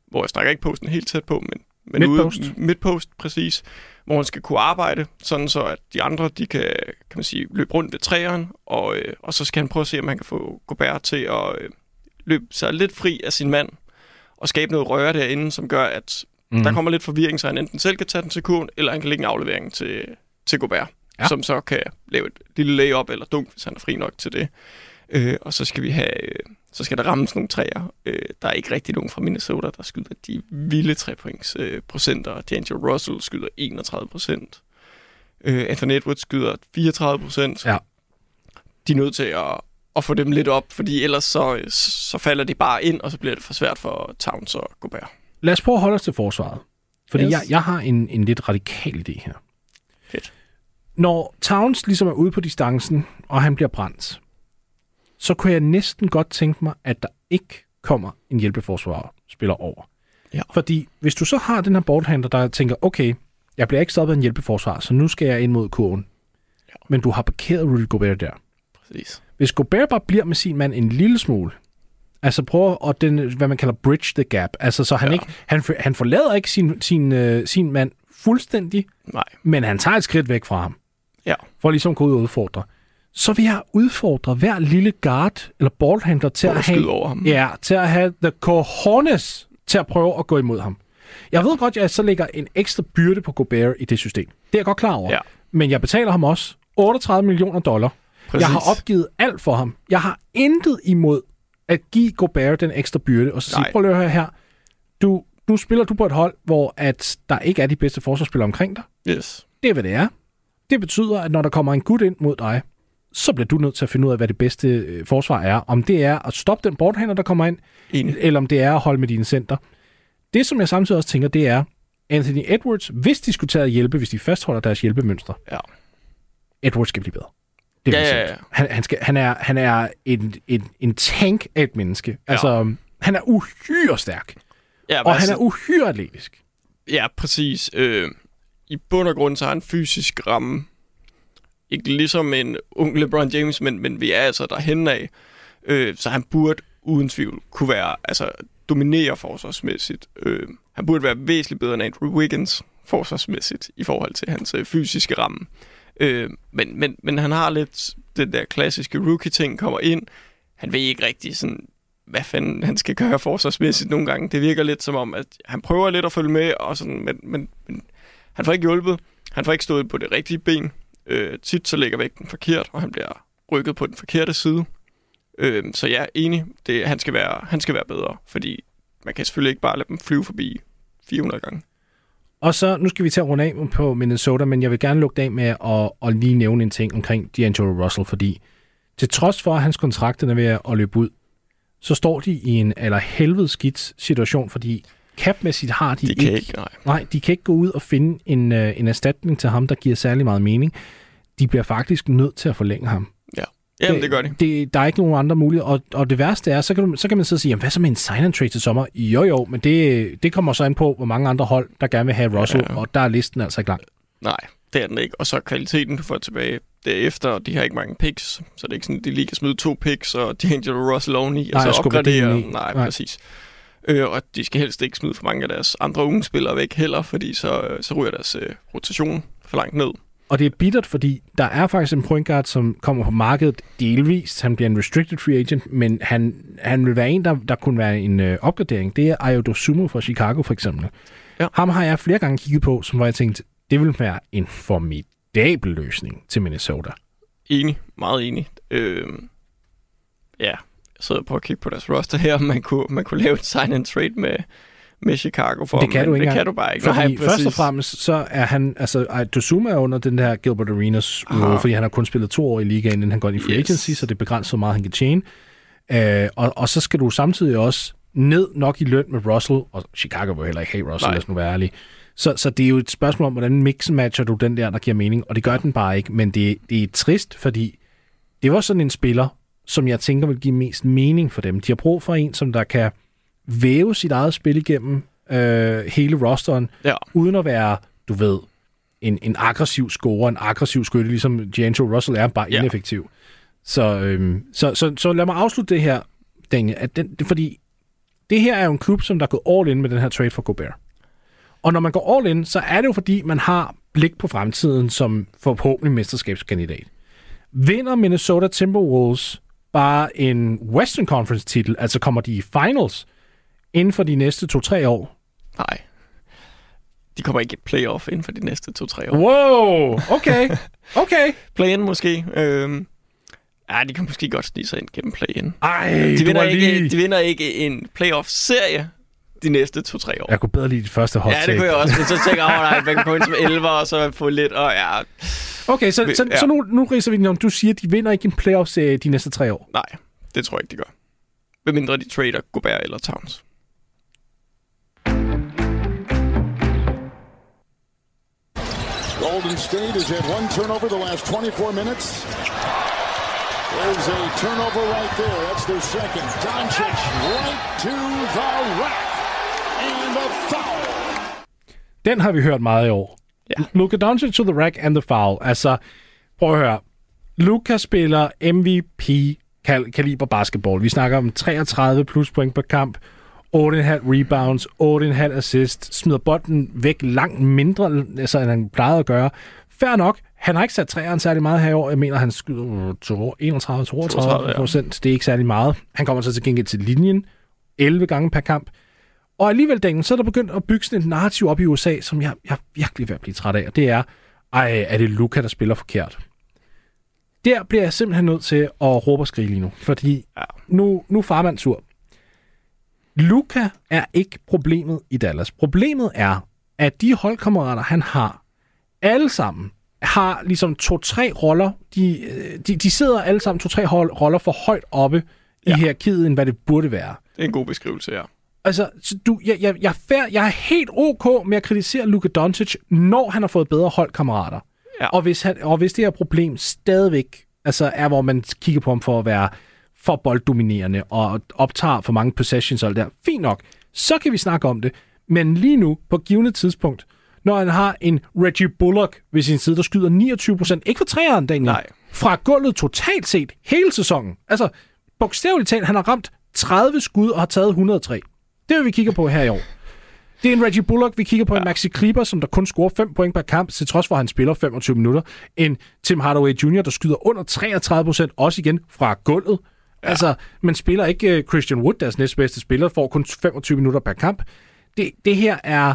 hvor jeg snakker ikke posten helt tæt på, men men ude- Midtpost. midtpost, præcis. Hvor han skal kunne arbejde, sådan så at de andre, de kan, kan man sige, løbe rundt ved træerne, og, øh, og så skal han prøve at se, om han kan få Gobert til at øh, løbe sig lidt fri af sin mand, og skabe noget røre derinde, som gør, at mm. der kommer lidt forvirring, så han enten selv kan tage den til kurven, eller han kan lægge en aflevering til, til Gobert, ja. som så kan lave et lille layup eller dunk, hvis han er fri nok til det. Øh, og så skal vi have, øh, så skal der rammes nogle træer. Øh, der er ikke rigtig nogen fra Minnesota, der skyder de vilde trepoints øh, procenter. D'Angelo Russell skyder 31 procent. Øh, Anthony Edwards skyder 34 procent. Ja. De er nødt til at, at få dem lidt op, fordi ellers så, øh, så falder de bare ind, og så bliver det for svært for Towns og Gobert. Lad os prøve at holde os til forsvaret. Fordi. Yes. jeg, jeg har en, en lidt radikal idé her. Fedt. Når Towns ligesom er ude på distancen, og han bliver brændt, så kunne jeg næsten godt tænke mig, at der ikke kommer en hjælpeforsvarer spiller over. Ja. Fordi hvis du så har den her boardhandler, der tænker, okay, jeg bliver ikke stoppet af en hjælpeforsvar, så nu skal jeg ind mod kurven. Ja. Men du har parkeret Rudy Gobert der. Præcis. Hvis Gobert bare bliver med sin mand en lille smule, altså prøver at den, hvad man kalder bridge the gap, altså så han Ja. ikke, han, han forlader ikke sin, sin, øh, sin mand fuldstændig, Nej. men han tager et skridt væk fra ham, Ja. for ligesom at og udfordre. Så vil jeg udfordre hver lille guard eller ballhandler til at have, over ham. Ja, til at have the cojones til at prøve at gå imod ham. Jeg ved godt, at jeg så lægger en ekstra byrde på Gobert i det system. Det er jeg godt klar over. Ja. Men jeg betaler ham også 38 millioner dollar. Præcis. Jeg har opgivet alt for ham. Jeg har intet imod at give Gobert den ekstra byrde, og så sige, prøv at høre her. Du, nu spiller du på et hold, hvor at der ikke er de bedste forsvarsspillere omkring dig. Yes. Det er, hvad det er. Det betyder, at når der kommer en gut ind mod dig, så bliver du nødt til at finde ud af, hvad det bedste øh, forsvar er. Om det er at stoppe den boardhandler, der kommer ind, Enig. eller om det er at holde med dine center. Det, som jeg samtidig også tænker, det er, Anthony Edwards, hvis de skulle tage at hjælpe, hvis de fastholder deres hjælpemønster, Ja. Edwards skal blive bedre. Det er Ja, ja, ja. Han, han, skal, han er, han er en, en, en tank af et menneske. Ja. Altså, han er uhyre stærk, Ja, og han er uhyre atletisk. Ja, præcis. Øh, I bund og grund så har han fysisk ramme. Ikke ligesom en ung LeBron James, men, men vi er altså derhen af. Øh, så han burde uden tvivl kunne være, altså dominere forsvarsmæssigt. Øh, han burde være væsentligt bedre end Andrew Wiggins forsvarsmæssigt i forhold til hans øh, fysiske ramme. Øh, men, men, men han har lidt den der klassiske rookie-ting kommer ind. Han ved ikke rigtig sådan, hvad fanden han skal gøre forsvarsmæssigt nogle gange. Det virker lidt som om, at han prøver lidt at følge med, og sådan, men, men, men han får ikke hjulpet. Han får ikke stået på det rigtige ben. Øh, tit så ligger vægten forkert, og han bliver rykket på den forkerte side. Øh, så jeg er enig, det, han, skal være, han skal være bedre, fordi man kan selvfølgelig ikke bare lade dem flyve forbi 400 gange. Og så, nu skal vi til at runde af på Minnesota, men jeg vil gerne lukke af med at, at lige nævne en ting omkring D'Angelo Russell, fordi til trods for, at hans kontrakt er ved at løbe ud, så står de i en eller helvede skidt situation, fordi capmæssigt har de, De kan ikke, nej. Nej, de kan ikke gå ud og finde en, øh, en erstatning til ham, der giver særlig meget mening. De bliver faktisk nødt til at forlænge ham. Ja. Jamen, det gør de. det. Der er ikke nogen andre muligheder. Og, og det værste er, så kan, du, så kan man så sige, jamen, hvad så med en sign and trade til sommer? Jo jo, men det, det kommer så an på, hvor mange andre hold, der gerne vil have Russell, Ja. og der er listen altså ikke lang. Nej, det er den ikke. Og så kvaliteten, du får tilbage derefter, og de har ikke mange picks, så det er ikke sådan, at de lige kan smide to picks, og D'Angelo Russell oveni, og og så opgradere. det ind nej, Nej. præcis. Øh, og de skal helst ikke smide for mange af deres andre unge spillere væk heller, fordi så, øh, så ryger deres øh, rotation for langt ned. Og det er bittert, fordi der er faktisk en point guard, som kommer på markedet delvist. Han bliver en restricted free agent, men han, han vil være en, der, der kunne være en øh, opgradering. Det er Ayo Dosumu fra Chicago for eksempel. Ja. Ham har jeg flere gange kigget på, som hvor jeg tænkte, det vil være en formidabel løsning til Minnesota. Enig, meget enig. Øh, ja, jeg sidder på at kigge på deres roster her, om man kunne, man kunne lave et sign and trade med, med Chicago for Det ham, kan men du ikke det engang. kan du bare ikke. Fordi Nej, først og fremmest, så er han, altså Ej, Dosuma er under den her Gilbert Arenas rule, fordi han har kun spillet to år i ligaen, inden han går i free Yes. agency, så det er begrænset, hvor meget han kan tjene. Øh, og, og så skal du samtidig også ned nok i løn med Russell, og Chicago vil heller ikke have Russell, Nej. lad os nu være ærlige. Så, så det er jo et spørgsmål om, hvordan mix-matcher du den der, der giver mening, og det gør den bare ikke, men det, det er trist, fordi det var sådan en spiller, som jeg tænker vil give mest mening for dem. De har brug for en, som der kan væve sit eget spil igennem øh, hele rosteren, Ja, uden at være, du ved, en, en aggressiv scorer, en aggressiv skytte, ligesom D'Angelo Russell er, bare Ja. ineffektiv. Så, øhm, så, så, så lad mig afslutte det her, Daniel, at den, det, fordi det her er jo en klub, som der er gået all in med den her trade for Gobert. Og når man går all in, så er det jo fordi, man har blik på fremtiden som forhåbentlig mesterskabskandidat. Vinder Minnesota Timberwolves bare en Western Conference titel, altså kommer de i finals inden for de næste to-tre år, Nej. De kommer ikke i playoff inden for de næste to-tre år. Wow, okay, okay. Play-in måske. Øhm, ja, de kan måske godt snige sig ind gennem play-in. Ej, De vinder, ikke, de vinder ikke en playoff-serie de næste to-tre år. Jeg kunne bedre lide det første hot Ja, det kunne jeg også, men så tænker jeg, oh, nej, man kan gå ind som 11 og så få lidt, og ja, Okay, så, så, Ja. så nu, nu riser vi den om. Du siger, at de vinder ikke en playoff-serie de næste tre år. nej, det tror jeg ikke, de gør. Hvem mindre de trader Gobert eller Towns. Golden State has had one turnover the last 24 minutes. There's a turnover right there. That's their second. Doncic right to the rack. And a foul. Den har vi hørt meget i år. Ja. Luka Doncic to the rack and the foul. Altså, prøv at høre. Luka spiller MVP kal- kaliber basketball. Vi snakker om 33 plus point per kamp, 8,5 rebounds, 8,5 assist, smider bolden væk langt mindre, altså, end han plejede at gøre. Fair nok, han har ikke sat træerne særlig meget her i år. Jeg mener, han skyder 31-32 32, ja. procent. Det er ikke særlig meget. Han kommer så til gengæld til linjen 11 gange per kamp. Og alligevel, Daniel, så er der begyndt at bygge sådan et narrativ op i USA, som jeg, jeg virkelig at blive træt af. Og det er, ej, er det Luka, der spiller forkert? Der bliver jeg simpelthen nødt til at råbe og skrige lige nu. Fordi Ja. nu, nu er farmand tur. Luka er ikke problemet i Dallas. Problemet er, at de holdkammerater, han har, alle sammen har ligesom to-tre roller. De, øh, de, de sidder alle sammen to-tre roller for højt oppe i Ja. hierarkiet, end hvad det burde være. Det er en god beskrivelse, ja. Altså, så du, jeg, jeg, jeg, er fair, jeg er helt ok med at kritisere Luka Doncic, når han har fået bedre holdkammerater. Ja. Og, hvis han, og hvis det her problem stadigvæk altså er, hvor man kigger på ham for at være for bolddominerende og optager for mange possessions og alt der, fint nok, så kan vi snakke om det. Men lige nu, på givende tidspunkt, når han har en Reggie Bullock ved sin side, der skyder 29 procent, ikke for træeren, Daniel, Nej. fra gulvet totalt set hele sæsonen. Altså, bogstaveligt talt, han har ramt 30 skud og har taget 103. Det er, vi kigger på her i år. Det er en Reggie Bullock, vi kigger på ja. en Maxi Kleber, som der kun scorer 5 point per kamp, til trods for, at han spiller 25 minutter. En Tim Hardaway Jr., der skyder under 33 procent, også igen fra gulvet. Ja. Altså, man spiller ikke uh, Christian Wood, deres næstbedste spiller, får kun 25 minutter per kamp. Det, det her er,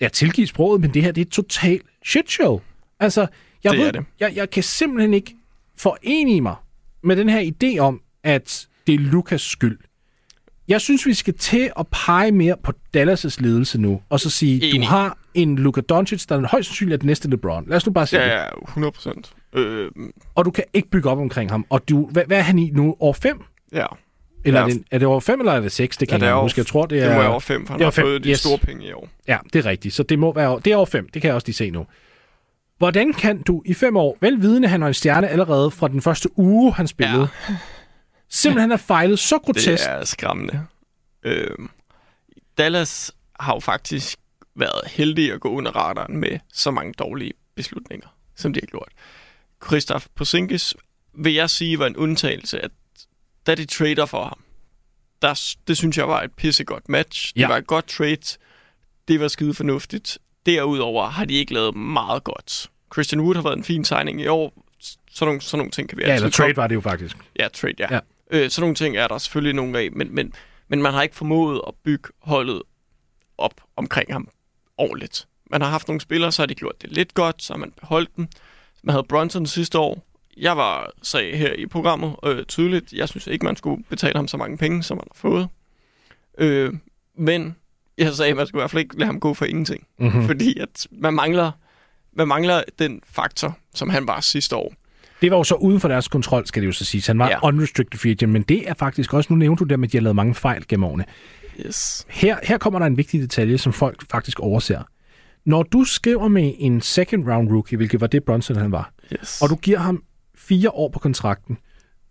jeg tilgiver sproget, men det her det er et totalt shit show. Altså, jeg, Det ved, det. Jeg, jeg kan simpelthen ikke forene mig med den her idé om, at det er Lukas skyld. Jeg synes, vi skal til at pege mere på Dallas' ledelse nu, og så sige, du Enig. har en Luka Doncic, der er højst sandsynligt er den næste LeBron. Lad os nu bare sige det. Ja, ja, 100 procent. Øh, Og du kan ikke bygge op omkring ham. Og du, hvad, hvad er han i nu? År 5? ja. Eller Ja. er, det, er det år 5, eller er det 6? Det kan ja, jeg er over- huske. Jeg tror, det er... Det må være over 5, for han det har over fået de yes. store penge i år. Ja, det er rigtigt. Så det må være det er år 5. Det kan jeg også lige se nu. Hvordan kan du i fem år, velvidende han var en stjerne allerede fra den første uge, han spillede, ja. Simpelthen have fejlet så grotesk? Det er skræmmende. Øh, Dallas har jo faktisk været heldige at gå under radaren med så mange dårlige beslutninger, som de har gjort. Christoph Porzingis vil jeg sige var en undtagelse, at da de trader for ham, der, det synes jeg var et pissegodt match. Det Ja. var et godt trade. Det var skide fornuftigt. Derudover har de ikke lavet meget godt. Christian Wood har været en fin signing i år. Sådan nogle, sådan nogle ting kan vi Ja, altid eller trade var det jo faktisk. Ja, trade, ja. Ja. Øh, sådan nogle ting er der selvfølgelig nogle af, men, men, men man har ikke formået at bygge holdet op omkring ham ordentligt. Man har haft nogle spillere, så har de gjort det lidt godt, så har man beholdt dem. Man havde Bronson sidste år. Jeg var sagde her i programmet øh, tydeligt, jeg synes ikke, man skulle betale ham så mange penge, som man har fået. Øh, men jeg sagde, at man skulle i hvert fald ikke lade ham gå for ingenting. Mm-hmm. Fordi at man mangler, man mangler den faktor, som han var sidste år. Det var jo så uden for deres kontrol, skal det jo så sige. Han var ja. Unrestricted free agent, men det er faktisk også, nu nævnte du det med, at de har lavet mange fejl gennem årene. Yes. Her, her kommer der en vigtig detalje, som folk faktisk overser. Når du skriver med en second round rookie, hvilket var det Bronson han var, yes. og du giver ham fire år på kontrakten,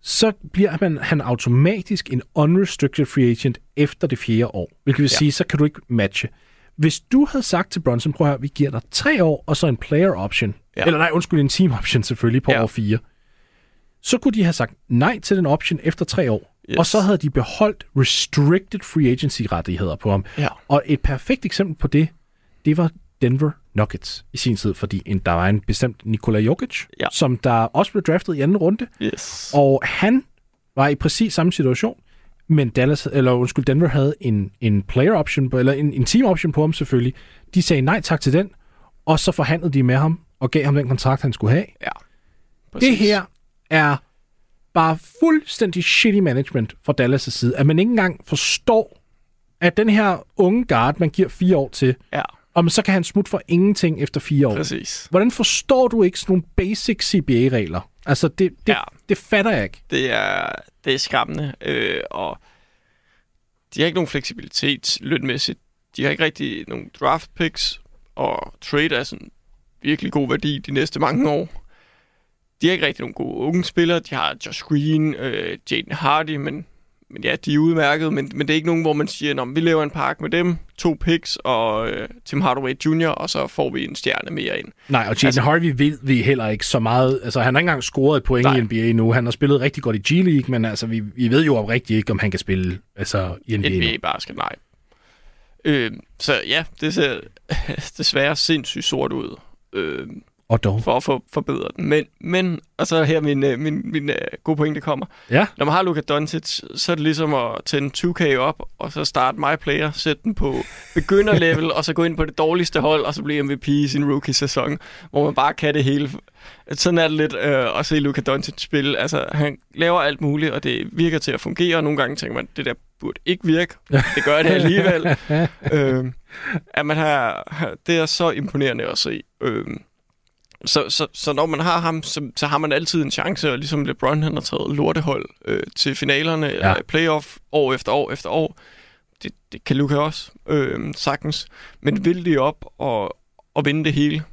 så bliver man, han automatisk en unrestricted free agent efter det fjerde år. Hvilket vil. Ja. sige, så kan du ikke matche. Hvis du havde sagt til Bronson, prøv at høre, vi giver dig tre år, og så en player option, ja. Eller nej, undskyld, en team option selvfølgelig på ja. År fire, så kunne de have sagt nej til den option efter tre år. Yes. Og så havde de beholdt restricted free agency rettigheder på ham. Ja. Og et perfekt eksempel på det, det var Denver Nuggets i sin tid, fordi en, der var en bestemt Nikola Jokic, Ja. som der også blev draftet i anden runde, Yes. og han var i præcis samme situation, men Dallas, eller undskyld, Denver havde en, en player option, på, eller en, en team option på ham selvfølgelig. De sagde nej tak til den, og så forhandlede de med ham og gav ham den kontrakt, han skulle have. Ja. Det Præcis. her er bare fuldstændig shitty management fra Dallas' side, at man ikke engang forstår, at den her unge guard, man giver fire år til, Ja, om så kan han smutte for ingenting efter fire år. præcis. Hvordan forstår du ikke sådan nogle basic CBA-regler? Altså, det, det, Ja. det fatter jeg ikke. Det er, det er skræmmende, øh, og de har ikke nogen fleksibilitet lønmæssigt. De har ikke rigtig nogen draft picks, og trade er sådan virkelig god værdi de næste mange år. De har ikke rigtig nogen gode unge spillere. De har Josh Green, øh, Jaden Hardy, men, men ja, de er udmærket, men, men det er ikke nogen, hvor man siger, at vi laver en park med dem, to picks og øh, Tim Hardaway Jr., og så får vi en stjerne mere ind. Nej, og Jaden altså, Harvey ved vi heller ikke så meget. Altså, han har ikke engang scoret et point Nej. i NBA nu. Han har spillet rigtig godt i G-League, men altså, vi, vi ved jo rigtig ikke, om han kan spille altså, i NBA, NBA nu. basket, nej. Øh, så ja, det ser desværre sindssygt sort ud øh, Og dog. for at få forbedre den. Men, men og så her min, øh, min, min øh, gode pointe kommer. Ja, Når man har Luka Doncic, så er det ligesom at tænde 2K op, og så starte My Player, sætte den på begynderlevel, og så gå ind på det dårligste hold, og så blive MVP i sin rookie-sæson, hvor man bare kan det hele. Sådan er det lidt øh, at se Luka Doncic spille. Altså, han laver alt muligt, og det virker til at fungere, og nogle gange tænker man, det der burde ikke virke. Det gør det alligevel. øh, at man har- det er så imponerende at se. Øh, så, så, så når man har ham, så, så har man altid en chance, og ligesom LeBron han har taget lortehold øh, til finalerne, ja. eller playoff år efter år efter år. Det, det kan Luka også, øh, sagtens. Men vil de op og, og vinde det hele,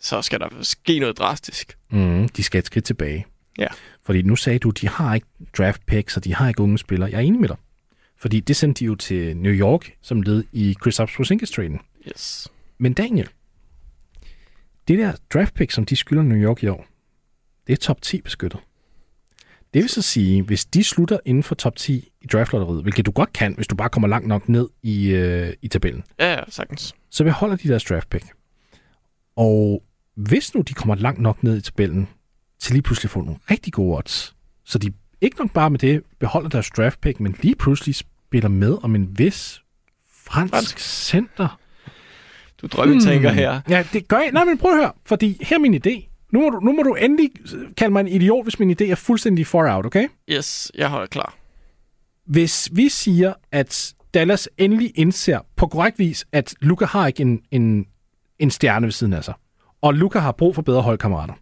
så skal der ske noget drastisk. mm, de skal et skridt tilbage. Ja. Fordi nu sagde du, de har ikke draft picks, og de har ikke unge spillere. Jeg er enig med dig. Fordi det sendte de jo til New York, som led i Kristaps Porzingis-traden. Yes. Men Daniel, det der draft pick, som de skylder New York i år, det er top 10 beskyttet. Det vil så sige, hvis de slutter inden for top 10 i draftlotteriet, hvilket du godt kan, hvis du bare kommer langt nok ned i, øh, i tabellen, Ja, ja, sagtens. så beholder de deres draft pick. Og hvis nu de kommer langt nok ned i tabellen, til lige pludselig får nogle rigtig gode odds, så de ikke nok bare med det beholder deres draft pick, men lige pludselig spiller med om en vis fransk, Fransk. fransk. center, Du drømmetænker her. Ja, det gør jeg. Nej, men prøv at høre, fordi her er min idé. Nu må, du, nu må du endelig kalde mig en idiot, hvis min idé er fuldstændig far out, okay? Yes, jeg holder klar. Hvis vi siger, at Dallas endelig indser på korrekt vis, at Luca har ikke en, en, en stjerne ved siden af sig, og Luca har brug for bedre holdkammerater.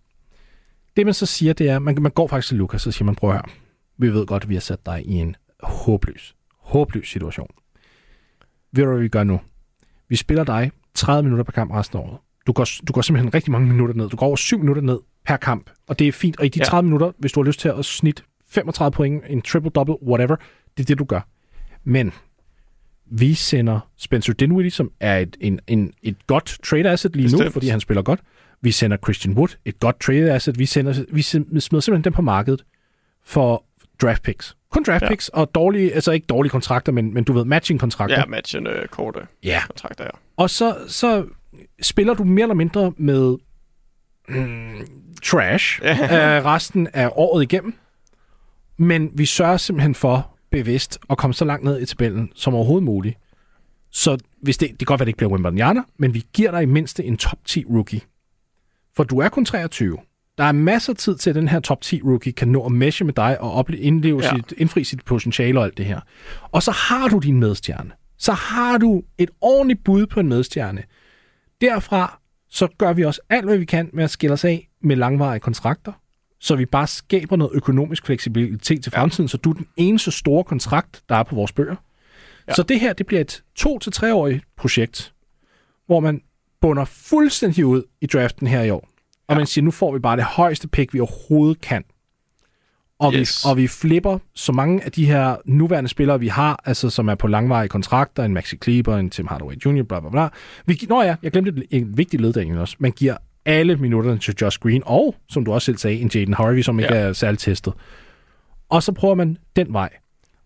Det man så siger, det er, man, man går faktisk til Luca, så siger man, prøv høre, vi ved godt, at vi har sat dig i en håbløs, håbløs situation. Ved du, hvad vi gør nu? Vi spiller dig 30 minutter per kamp resten af året. Du går, du går simpelthen rigtig mange minutter ned. Du går over 7 minutter ned per kamp, og det er fint. Og i de Ja. 30 minutter, hvis du har lyst til at snit 35 point, en triple-double, whatever, det er det, du gør. Men vi sender Spencer Dinwiddie, som er et, en, en, et godt trade asset lige nu, Bestemt. fordi han spiller godt. Vi sender Christian Wood, et godt trade asset. Vi, sender, vi smider simpelthen dem på markedet for draft picks. Kun draft Ja. picks, og dårlige, altså ikke dårlige kontrakter, men, men du ved, matching kontrakter. Ja, matchen øh, korte ja. kontrakter, ja. Og så, så spiller du mere eller mindre med mm, trash øh, resten af året igennem. Men vi sørger simpelthen for bevidst at komme så langt ned i tabellen som overhovedet muligt. Så hvis det, det kan godt være, det ikke bliver Wembanyama, men vi giver dig i mindste en top 10 rookie. For du er kun 23. Der er masser af tid til, at den her top 10 rookie kan nå at meshe med dig og opleve, indleve Ja. ja. sit, indfri sit potentiale og alt det her. Og så har du din medstjerne. Så har du et ordentligt bud på en medstjerne. Derfra så gør vi også alt, hvad vi kan med at skille os af med langvarige kontrakter, så vi bare skaber noget økonomisk fleksibilitet til fremtiden, så du er den eneste store kontrakt, der er på vores bøger. Ja. Så det her, det bliver et to til treårigt projekt, hvor man bunder fuldstændig ud i draften her i år. Og Ja. man siger, nu får vi bare det højeste pick, vi overhovedet kan. Og, Yes. vi, og vi flipper så mange af de her nuværende spillere, vi har, altså som er på langvarige kontrakter, en Maxi Kleber, en Tim Hardaway Jr., bla bla bla. Vi, nå ja, jeg glemte en vigtig leddækning også. Man giver alle minutterne til Josh Green, og som du også selv sagde, en Jaden Harvey, som ikke Ja. er særligt testet. Og så prøver man den vej.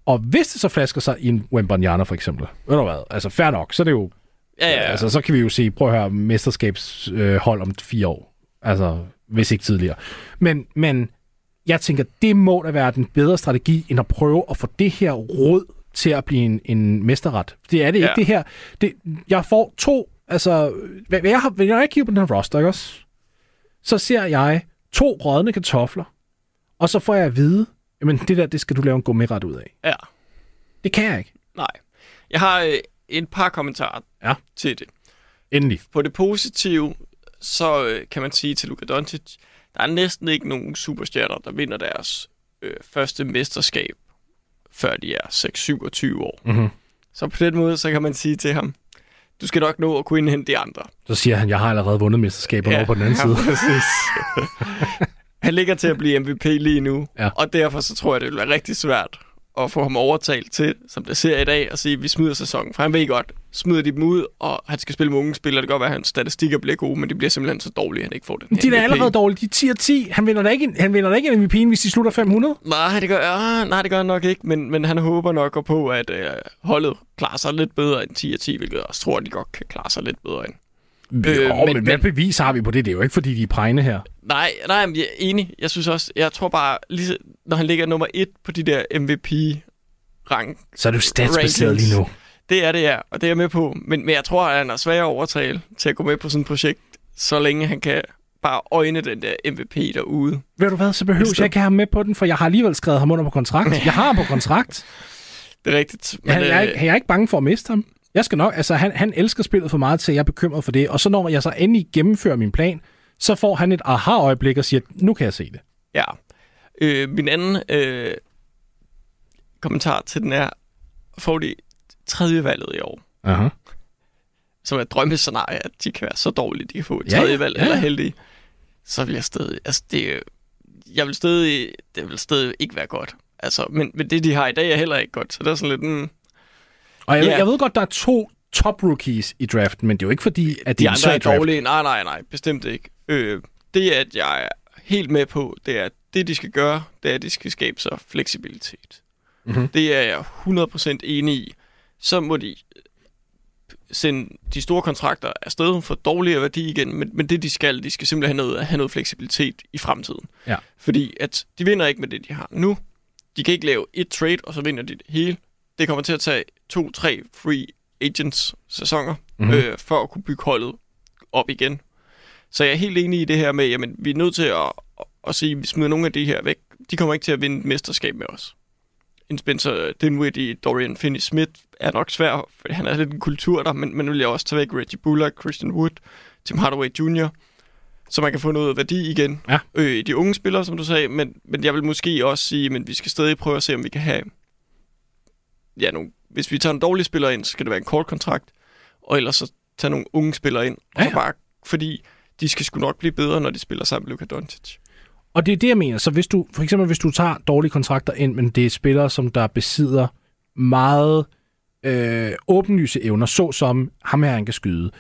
Og hvis det så flasker sig i en Wembanyama for eksempel, ved du hvad, altså fair nok, så er det jo Ja, ja, ja. Altså, så kan vi jo se, prøv at høre, mesterskabshold øh, om fire år. Altså, hvis ikke tidligere. Men, men jeg tænker, det må da være den bedre strategi, end at prøve at få det her råd til at blive en, en mesterret. Det er det Ja. ikke, det her. Det, jeg får to, altså, hvad, hvad jeg har, når jeg kigger på den her roster, ikke også? Så ser jeg to rådne kartofler, og så får jeg at vide, jamen det der, det skal du lave en gummiret ud af. ja. Det kan jeg ikke. Nej. Jeg har øh, et par kommentarer Ja. til det. Endelig. På det positive, så øh, kan man sige til Luka Doncic, der er næsten ikke nogen superstjerner, der vinder deres øh, første mesterskab, før de er 6-27 år. Mhm. Så på den måde, så kan man sige til ham, du skal nok nå at kunne indhente de andre. Så siger han, jeg har allerede vundet mesterskaber ja. over på den anden ja, side. præcis. han ligger til at blive MVP lige nu, Ja. og derfor så tror jeg, det vil være rigtig svært at få ham overtalt til, som det ser i dag, at sige, at vi smider sæsonen. For han ved godt, smider de dem ud, og han skal spille med unge spillere. Det kan godt være, at hans statistikker bliver gode, men de bliver simpelthen så dårlige, at han ikke får den her De er MVP. allerede dårlige. De er 10 og 10. Han vinder da ikke, han vinder da ikke MVP'en, hvis de slutter 500. Nej, det gør, ja, nej, det gør han nok ikke, men, men han håber nok på, at øh, holdet klarer sig lidt bedre end 10 og 10, hvilket jeg også tror, at de godt kan klare sig lidt bedre end. Øh, Øh, men, men- hvad bevis har vi på det? Det er jo ikke, fordi de er pregne her. Nej, nej, men jeg er enig. Jeg synes også, jeg tror bare, lige, når han ligger nummer et på de der MVP-rang, Så er jo statsbaseret lige nu. det er det, ja, og det er jeg med på. Men, men jeg tror, at han er svær at overtale til at gå med på sådan et projekt, så længe han kan bare øjne den der MVP derude. Ved du hvad, så behøver jeg ikke have ham med på den, for jeg har alligevel skrevet ham under på kontrakt. Jeg har ham på kontrakt. Det er rigtigt. Men, jeg, jeg, er ikke, jeg er ikke bange for at miste ham. Jeg skal nok, altså han, han elsker spillet for meget til, at jeg er bekymret for det. Og så når jeg så endelig gennemfører min plan, så får han et aha-øjeblik og siger, nu kan jeg se det. Ja. Øh, min anden øh, kommentar til den er, får de tredje valget i år, Aha. som er et drømmescenarie, at de kan være så dårlige, de kan få et Ja, tredje valg ja, eller heldige, så vil jeg stadig, altså det, jeg vil stadig, det vil stadig ikke være godt. Altså, men, men det, de har i dag, er heller ikke godt, så det er sådan lidt, mm, Og jeg, yeah. jeg ved godt, der er to top rookies i draften, men det er jo ikke fordi, at det de er en andre er dårlige. Nej, nej, nej, bestemt ikke. Øh, det, at jeg er helt med på, det er, at det, de skal gøre, det er, at de skal skabe sig fleksibilitet. Mhm. Det er jeg 100% enig i. Så må de øh, sende de store kontrakter afsted for dårligere værdi igen, men, men det, de skal, de skal simpelthen have noget, have noget fleksibilitet i fremtiden. Ja. Fordi at de vinder ikke med det, de har nu. De kan ikke lave et trade, og så vinder de det hele. Det kommer til at tage to, tre free agents sæsoner, Mhm. mm-hmm. øh, for at kunne bygge holdet op igen. Så jeg er helt enig i det her med, jamen vi er nødt til at, at, at sige, at vi smider nogle af de her væk. De kommer ikke til at vinde et mesterskab med os. En Spencer Dinwiddie, Dorian Finney-Smith er nok svær, for han er lidt en kultur der, men, men nu vil jeg også tage væk Reggie Bullock, Christian Wood, Tim Hardaway Jr., så man kan få noget værdi igen Ja. øh, de unge spillere, som du sagde, men, men jeg vil måske også sige, men vi skal stadig prøve at se, om vi kan have ja, nogle, hvis vi tager en dårlig spiller ind, så skal det være en kort kontrakt, og ellers så tage nogle unge spillere ind, og Ja, så ja. bare, fordi de skal sgu nok blive bedre, når de spiller sammen med Luka Doncic. Og det er det, jeg mener. Så hvis du, for eksempel hvis du tager dårlige kontrakter ind, men det er spillere, som der besidder meget øh, åbenlyse evner, såsom ham her, han kan skyde.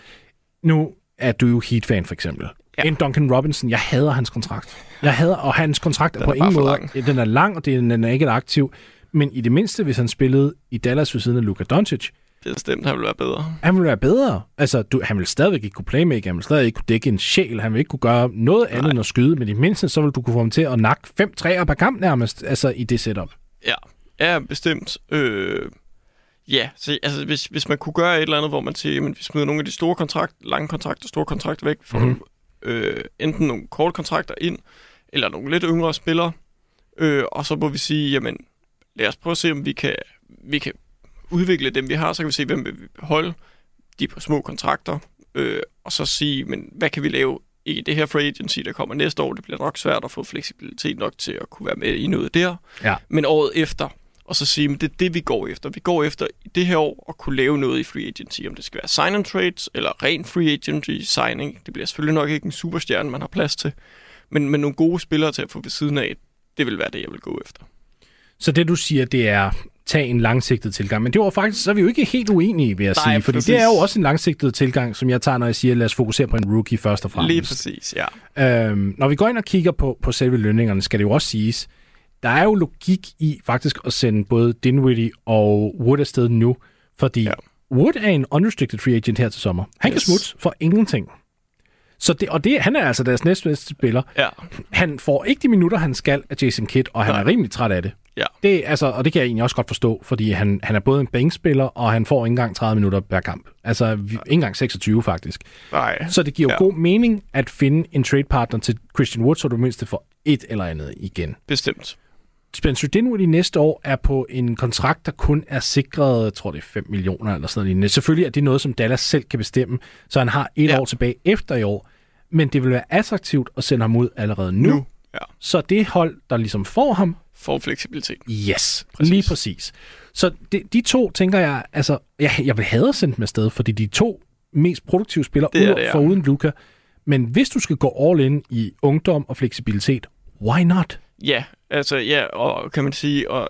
Nu er du jo Heat-fan, for eksempel. Ja. En Duncan Robinson, jeg hader hans kontrakt. Jeg hader, og hans kontrakt er Den på er bare ingen måde, lang. den er lang, og det den er ikke aktiv. Men i det mindste, hvis han spillede i Dallas ved siden af Luka Doncic, Det er stemt, han vil være bedre. han ville være bedre. Altså, du, han ville stadigvæk ikke kunne playmake, han ville stadig ikke kunne dække en sjæl, han ville ikke kunne gøre noget andet Nej. end at skyde, men i det mindste, så ville du kunne få ham til at nakke fem træer per kamp nærmest, altså i det setup. Ja, ja bestemt. Øh, ja, så, altså, hvis, hvis man kunne gøre et eller andet, hvor man siger, at vi smider nogle af de store kontrakter, lange kontrakter, store kontrakter væk, får Mhm. mm. øh, enten nogle korte kontrakter ind, eller nogle lidt yngre spillere, øh, og så må vi sige, jamen, lad os prøve at se, om vi kan, vi kan udvikle dem, vi har, så kan vi se, hvem vil vi beholde, de er på små kontrakter, øh, og så sige, men hvad kan vi lave i det her free agency, der kommer næste år? Det bliver nok svært at få fleksibilitet nok til at kunne være med i noget der Ja. men året efter, og så sige, at det er det, vi går efter. Vi går efter i det her år at kunne lave noget i free agency, om det skal være sign and trades eller ren free agency signing. Det bliver selvfølgelig nok ikke en superstjerne, man har plads til, men, men nogle gode spillere til at få ved siden af, det vil være det, jeg vil gå efter. Så det, du siger, det er, tag en langsigtet tilgang. Men det var faktisk, så er vi jo ikke helt uenige, vil jeg Nej, sige. Fordi præcis. det er jo også en langsigtet tilgang, som jeg tager, når jeg siger, lad os fokusere på en rookie først og fremmest. Lige præcis, ja. Øhm, når vi går ind og kigger på, på selve lønningerne, skal det jo også siges, der er jo logik i faktisk at sende både Dinwiddie og Wood afsted nu, fordi Ja. Wood er en unrestricted free agent her til sommer. Han yes. kan smutte for ingenting. Så det, og det, han er altså deres næstbedste spiller. Ja. Han får ikke de minutter, han skal af Jason Kidd, og han Nej. er rimelig træt af det. Ja. Det, altså, og det kan jeg egentlig også godt forstå, fordi han, han er både en bænkspiller, og han får ikke engang 30 minutter per kamp. Altså vi, ikke engang 26 faktisk. Nej. Så det giver jo Ja. god mening at finde en trade partner til Christian Wood, så du mindst får et eller andet igen. Bestemt. Spencer Dinwiddie næste år er på en kontrakt, der kun er sikret, jeg tror det er 5 millioner eller sådan noget. Selvfølgelig er det noget, som Dallas selv kan bestemme, så han har et Ja. år tilbage efter i år. Men det vil være attraktivt at sende ham ud allerede nu. Nu. Ja. Så det hold, der ligesom får ham, For fleksibilitet. yes, Præcis. lige præcis. Så de, de to, tænker jeg, altså, jeg, jeg vil have sendt dem afsted, fordi de to mest produktive spillere, Det er ud, det, ja. foruden Luca. Men hvis du skal gå all in i ungdom og fleksibilitet, why not? Ja, altså ja, og kan man sige, og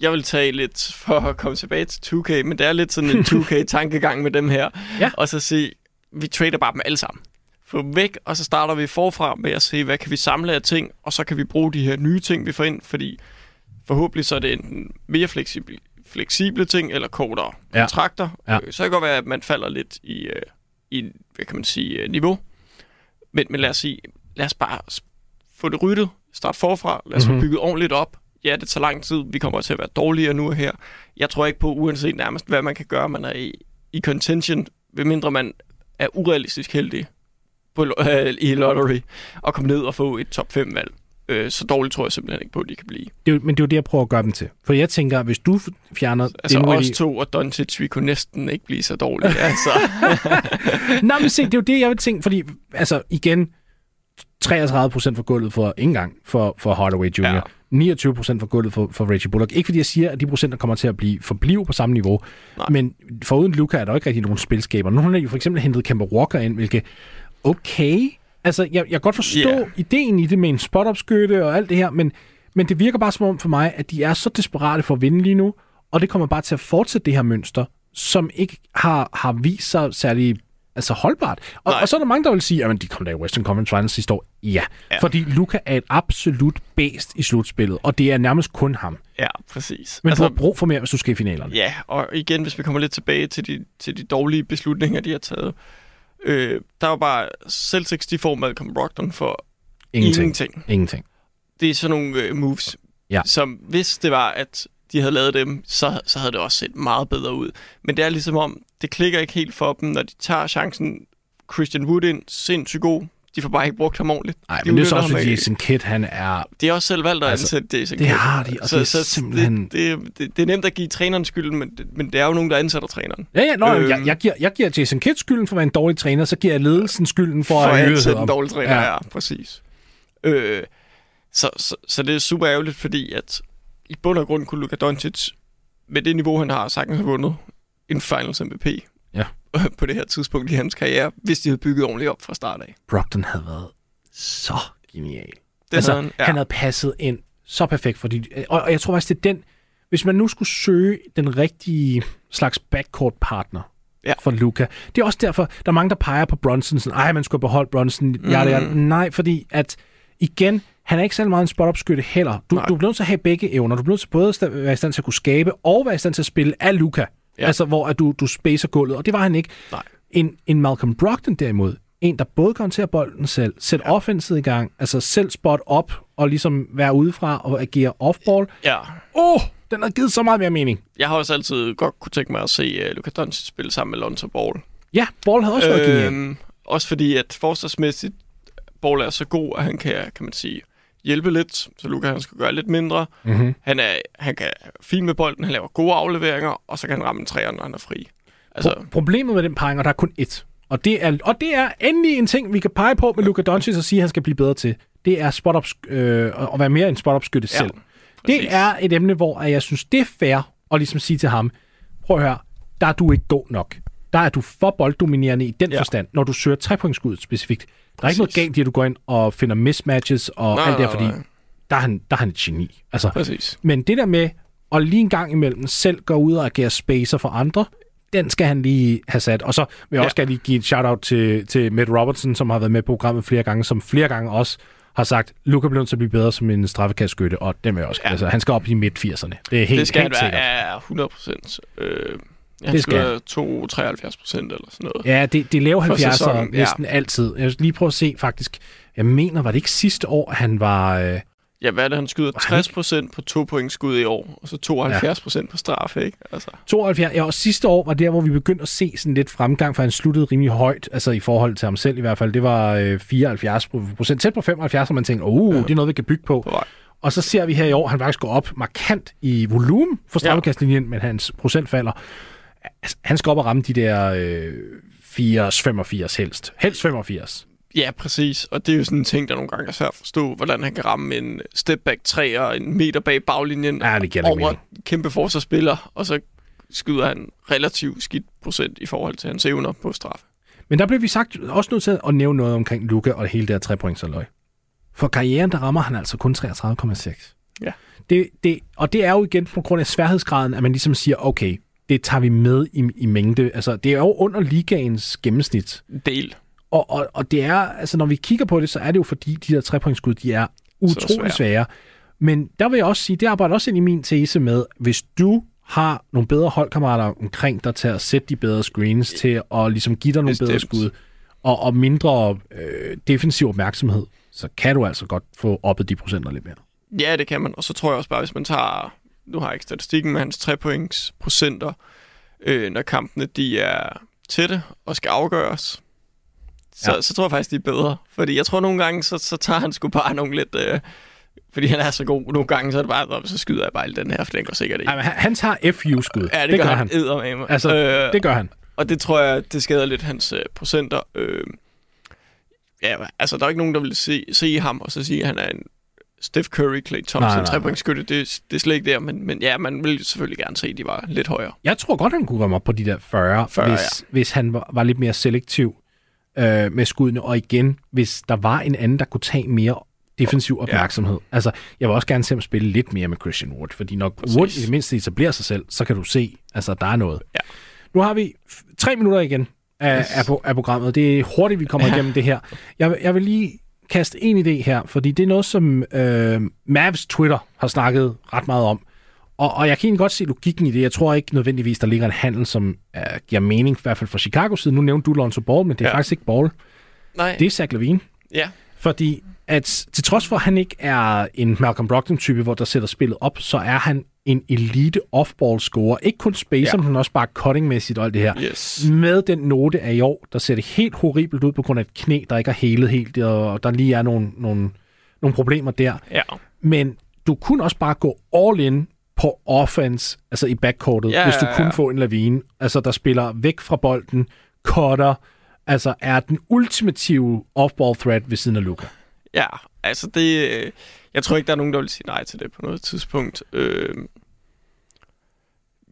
jeg vil tage lidt for at komme tilbage til 2K, men det er lidt sådan en 2K-tankegang med dem her. Ja. Og så sige, vi trader bare dem alle sammen. Få dem væk, og så starter vi forfra med at se, hvad kan vi samle af ting, og så kan vi bruge de her nye ting, vi får ind, fordi forhåbentlig så er det enten mere fleksible, fleksible ting, eller kortere Ja. kontrakter. Ja. Øh, Så kan det godt være, at man falder lidt i, øh, i hvad kan man sige, øh, niveau. Men, men lad os sige, lad os bare få det ryddet, start forfra, lad os mm-hmm. få bygget ordentligt op. Ja, det tager lang tid, vi kommer til at være dårligere nu og her. Jeg tror ikke på, uanset nærmest hvad man kan gøre, man er i, i contention, medmindre man er urealistisk heldig på, øh, i lottery, og komme ned og få et top 5 valg. Øh, så dårligt tror jeg simpelthen ikke på, at de kan blive. Det er, men det er jo det, jeg prøver at gøre dem til. For jeg tænker, hvis du fjerner... Altså Dinwiddie- os to og Doncic, vi kunne næsten ikke blive så dårlige. altså. Nej, men se, det er jo det, jeg vil tænke, fordi, altså, igen, 33 procent for gulvet for ikke engang for, for Hardaway Jr. Ja. Ja. 29 procent for gulvet for, for Reggie Bullock. Ikke fordi jeg siger, at de procenter kommer til at blive forblive på samme niveau, Nej. men foruden Luca er der ikke rigtig nogen spilskaber. Nu har jo for eksempel hentet Kemba Walker ind, hvilket, okay, altså, jeg, jeg kan godt forstå yeah. ideen i det med en spot-up-skytte og alt det her, men, men det virker bare som om for mig, at de er så desperate for at vinde lige nu, og det kommer bare til at fortsætte det her mønster, som ikke har, har vist sig særlig altså holdbart. Og, Nej. og så er der mange, der vil sige, at de kom der i Western Conference Finals sidste år. Ja, Ja. ja, fordi Luca er et absolut bedst i slutspillet, og det er nærmest kun ham. ja, præcis. Men altså, du har brug for mere, hvis du skal i finalerne. Ja, og igen, hvis vi kommer lidt tilbage til de, til de dårlige beslutninger, de har taget. Øh, der var bare Celtics, de får Malcolm Brogdon for Ingenting. ingenting. Ingenting. Det er sådan nogle øh, moves, Ja. som hvis det var, at de havde lavet dem, så, så havde det også set meget bedre ud. Men det er ligesom om, det klikker ikke helt for dem, når de tager chancen. Christian Wood ind, sindssygt god. De får bare ikke brugt ham ordentligt. Nej, De men det er så også, fordi. Jason Kidd, han er... Det er også selv valgt at Altså, ansætte Jason det Kidd. har de, og det er simpelthen- Det, det, det, det er nemt at give træneren skylden, men, det- men det er jo nogen, der ansætter træneren. Ja, ja, nå, Øhm. øhm. jeg, jeg, giver, jeg giver Jason Kidd skylden for at være en dårlig træner, så giver jeg ledelsen skylden for, for at at ansætte en dårlig træner, ja, Ja. præcis. Øh, så, så, så det er super ærgerligt, fordi at i bund og grund kunne Luka Doncic med det niveau, han har, sagtens have vundet en Finals MVP. på det her tidspunkt i hans karriere, hvis de havde bygget ordentligt op fra start af. Brogdon havde været så genial. Det altså, havde han, ja. han havde passet ind så perfekt, fordi, og, og jeg tror faktisk, det er den, hvis man nu skulle søge den rigtige slags backcourt-partner Ja. for Luca. Det er også derfor, der er mange, der peger på Brunson, sådan, ej, man skulle beholde Brunson, mm. ja, ja, nej, fordi at, igen, han er ikke særlig meget en spot-up-skytte heller. Du, Nej. du bliver nødt til at have begge evner. Du bliver nødt til både at være i stand til at kunne skabe, og være i stand til at spille af Luca. Ja. Altså, hvor at du, du spacer gulvet, og det var han ikke. Nej. En, en Malcolm Brogdon derimod, en, der både kan håndtere bolden selv, sætte ja. offenset i gang, altså selv spot op, og ligesom være udefra og agere off-ball. Ja. Åh, oh, den har givet så meget mere mening. Jeg har også altid godt kunne tænke mig at se uh, Luka Doncic spille sammen med Lonzo Ball. Ja, Ball havde også været genial. Øhm, også fordi, at forsvarsmæssigt, Ball er så god, at han kan, kan man sige, hjælpe lidt, så Luka han skal gøre lidt mindre. Mm-hmm. Han, er, han kan fint med bolden, han laver gode afleveringer, og så kan han ramme en træer, når han er fri. Altså, Pro- problemet med den peging, og der er kun ét, og det er, og det er endelig en ting, vi kan pege på med Luka Doncic og sige, at han skal blive bedre til. Det er spot øh, at være mere en spot-up-skytte Ja, selv. præcis. Det er et emne, hvor jeg synes, det er fair at ligesom sige til ham, prøv at høre, der er du ikke god nok. Der er du for bolddominerende i den Ja. forstand, når du søger trepointskud specifikt. Der er ikke noget galt i, at du går ind og finder mismatches og Nej, alt det der, fordi nej. der er, han, der er han et geni. Altså, præcis. men det der med at lige en gang imellem selv gå ud og agere spacer for andre, den skal han lige have sat. Og så vil jeg Ja. også gerne lige give et shout-out til, til Matt Robertson, som har været med på programmet flere gange, som flere gange også har sagt, Luka bliver nødt til at blive bedre som en straffekastskytte, og den vil jeg også. Ja. Altså, han skal op i midt-80'erne. Det er helt, Det skal han helt være sikkert. ja, 100 procent. Øh, Ja, Det skal skyder 2, 73 procent eller sådan noget. Ja, det, det laver For 70'er sæsonen, ja. næsten altid. Jeg vil lige prøve at se faktisk. Jeg mener, var det ikke sidste år, han var... Øh, Ja, hvad er det, han skyder? han 60 procent på to point skud i år, og så 72 procent på straf, ikke? Altså, 72, ja, og sidste år var der, hvor vi begyndte at se sådan lidt fremgang, for han sluttede rimelig højt, altså i forhold til ham selv i hvert fald. Det var øh, 74 procent, tæt på 75, og man tænkte, oh, ja. det er noget, vi kan bygge på. på. Og så ser vi her i år, han faktisk går op markant i volumen for straffekastlinjen, men hans procent falder. Altså, han skal op og ramme de der øh, 80-85 helst. Helst 85. Ja, præcis. Og det er jo sådan en ting, der nogle gange er svært at forstå, hvordan han kan ramme en step back 3 og en meter bag baglinjen Ja, det over mening. en kæmpe forsvarsspiller, og så skyder han relativt skidt procent i forhold til hans evner på straf. Men der blev vi sagt også nødt til at nævne noget omkring Luca og hele det her trepointsaløj. For karrieren, der rammer han altså kun 33,6. Ja. Det, det, og det er jo igen på grund af sværhedsgraden, at man ligesom siger, okay, det tager vi med i, i mængde. Altså, det er jo under ligaens gennemsnit. Del. Og, og, og det er, altså når vi kigger på det, så er det jo fordi, de der trepointskud, de er utrolig svære. svære. Men der vil jeg også sige, det arbejder også ind i min tese med, hvis du har nogle bedre holdkammerater omkring dig til at sætte de bedre screens, til at ligesom give dig nogle bedre skud, og, og mindre øh, defensiv opmærksomhed, så kan du altså godt få oppet de procenter lidt mere. Ja, det kan man. Og så tror jeg også bare, hvis man tager... Nu har jeg ikke statistikken med hans 3 points procenter, øh, når kampene de er tætte og skal afgøres. Så, Ja. så tror jeg faktisk, de er bedre. Fordi jeg tror nogle gange, så, så tager han sgu bare nogle lidt... Øh, fordi han er så god. Nogle gange, så er det bare, "Nå, så skyder jeg bare den her, for den går sikkert ikke. Ej, men han, tager FU-skud. Ja, det, det gør gør han. han. Eddermame. Altså, øh, det gør han. Og det tror jeg, det skader lidt hans øh, procenter. Øh, ja, altså, der er ikke nogen, der vil se, se ham og så sige, at han er en Steph Curry, Clay Thompson, trepointsskytte. Det, det er slet ikke der, men, men ja, man vil selvfølgelig gerne se, at de var lidt højere. Jeg tror godt, han kunne komme op på de der 40, 40, hvis, ja. hvis han var, var lidt mere selektiv øh, med skuddene. Og igen, hvis der var en anden, der kunne tage mere defensiv opmærksomhed. Ja. Altså, jeg vil også gerne se ham spille lidt mere med Christian Wood, fordi når Præcis. Wood i det mindste etablerer sig selv, så kan du se, altså, der er noget. Ja. Nu har vi tre minutter igen af, Yes. af, af programmet. Det er hurtigt, vi kommer igennem det her. Jeg, jeg vil lige kaste en idé her, fordi det er noget, som øh, Mavs Twitter har snakket ret meget om. Og, og jeg kan egentlig godt se logikken i det. Jeg tror ikke nødvendigvis, der ligger en handel, som uh, giver mening, i hvert fald fra Chicago side. Nu nævnte du Lonzo Ball, men det er ja. Faktisk ikke Ball. Nej, Det er Zach Lavine. ja. Fordi at til trods for, at han ikke er en Malcolm Brogdon-type, hvor der sætter spillet op, så er han en elite off-ball scorer. Ikke kun spacer, ja. men også bare cutting-mæssigt og alt det her. Yes. Med den note af i år, der ser det helt horribelt ud på grund af et knæ, der ikke er helet helt, og der lige er nogle, nogle, nogle problemer der. Ja. Men du kunne også bare gå all in på offense, altså i backcourtet, Ja, hvis du ja, ja. kunne få en lavine, altså der spiller væk fra bolden, cutter, altså er den ultimative off-ball threat ved siden af Luka. Ja, altså det... Jeg tror ikke, der er nogen, der vil sige nej til det på noget tidspunkt. Øh,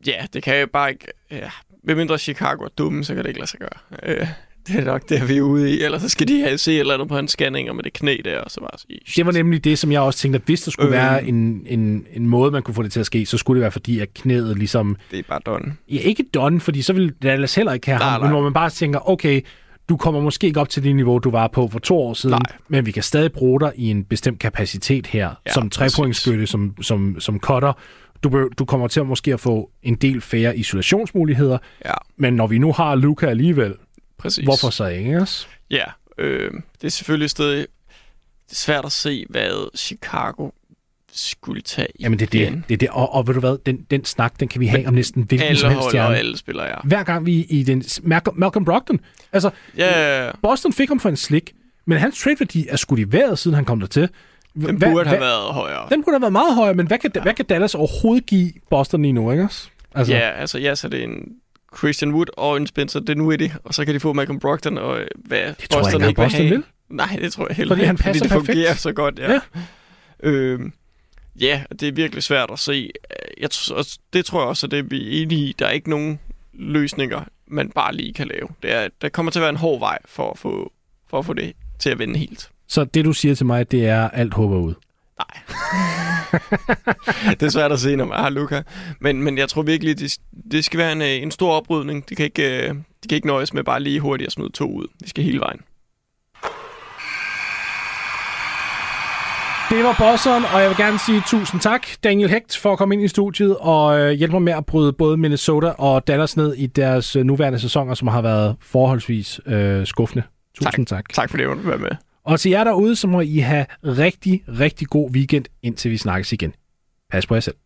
ja, det kan jeg bare ikke... Ja, medmindre Chicago er dumme, så kan det ikke lade sig gøre. Øh, det er nok det, vi er ude i. Ellers så skal de have se et eller andet på hans scanninger med det knæ der, og så bare sige... Det var nemlig det, som jeg også tænkte, at hvis der skulle. Øh. være en, en, en måde, man kunne få det til at ske, så skulle det være fordi, at knæet ligesom... Det er bare done. Ja, ikke done, fordi så ville Dallas heller ikke have Nej, ham, nej. men hvor man bare tænker, okay, du kommer måske ikke op til det niveau, du var på for to år siden, Nej. men vi kan stadig bruge dig i en bestemt kapacitet her, ja, som trepointsskytte, som, som, som cutter. Du, bør- du kommer til at måske at få en del færre isolationsmuligheder, Ja, men når vi nu har Luca alligevel, præcis. hvorfor så også? Ja, øh, det er selvfølgelig stadig svært at se, hvad Chicago skulle tage Jamen det er det. det, er det. Og, og ved du hvad, den, den snak, den kan vi have om næsten hvilken Alle som helst hold og stjerne. alle spillere, ja. Hver gang vi i den... Malcolm, Malcolm Brogdon. Altså, Ja, ja, ja. Boston fik ham for en slik, men hans trade-værdi er skudt i vejret, siden han kom dertil. Den Hvad- burde have hvad- været højere. Den kunne have været meget højere, men hvad kan, ja. hvad kan Dallas overhovedet give Boston lige nu, ikke også? Altså, Ja, altså ja, så det er en Christian Wood og en Spencer Dinwiddie, og så kan de få Malcolm Brogdon, og øh, hvad Det tror jeg ikke engang, Boston have. vil. Nej, det tror jeg heller Fordi ikke, han passer fordi det fungerer perfekt. så godt, ja. Ja. Øhm, ja det er virkelig svært at se. Jeg, det tror jeg også, at det er vi er enige i. Der er ikke nogen løsninger, man bare lige kan lave. Det er, der kommer til at være en hård vej for at få, for at få det til at vende helt. Så det, du siger til mig, det er alt håber ud. Nej. det er svært at se, når man har Luca. Men, men jeg tror virkelig, det, det skal være en, øh, en stor oprydning. Det kan, ikke, øh, det kan ikke nøjes med bare lige hurtigt at smide to ud. Det skal hele vejen. Det var bosseren, og jeg vil gerne sige tusind tak, Daniel Hecht, for at komme ind i studiet og øh, hjælpe mig med at bryde både Minnesota og Dallas ned i deres øh, nuværende sæsoner, som har været forholdsvis øh, skuffende. Tusind tak. tak. Tak for det, at du var med. Og til jer derude, så må I have rigtig, rigtig god weekend, indtil vi snakkes igen. Pas på jer selv.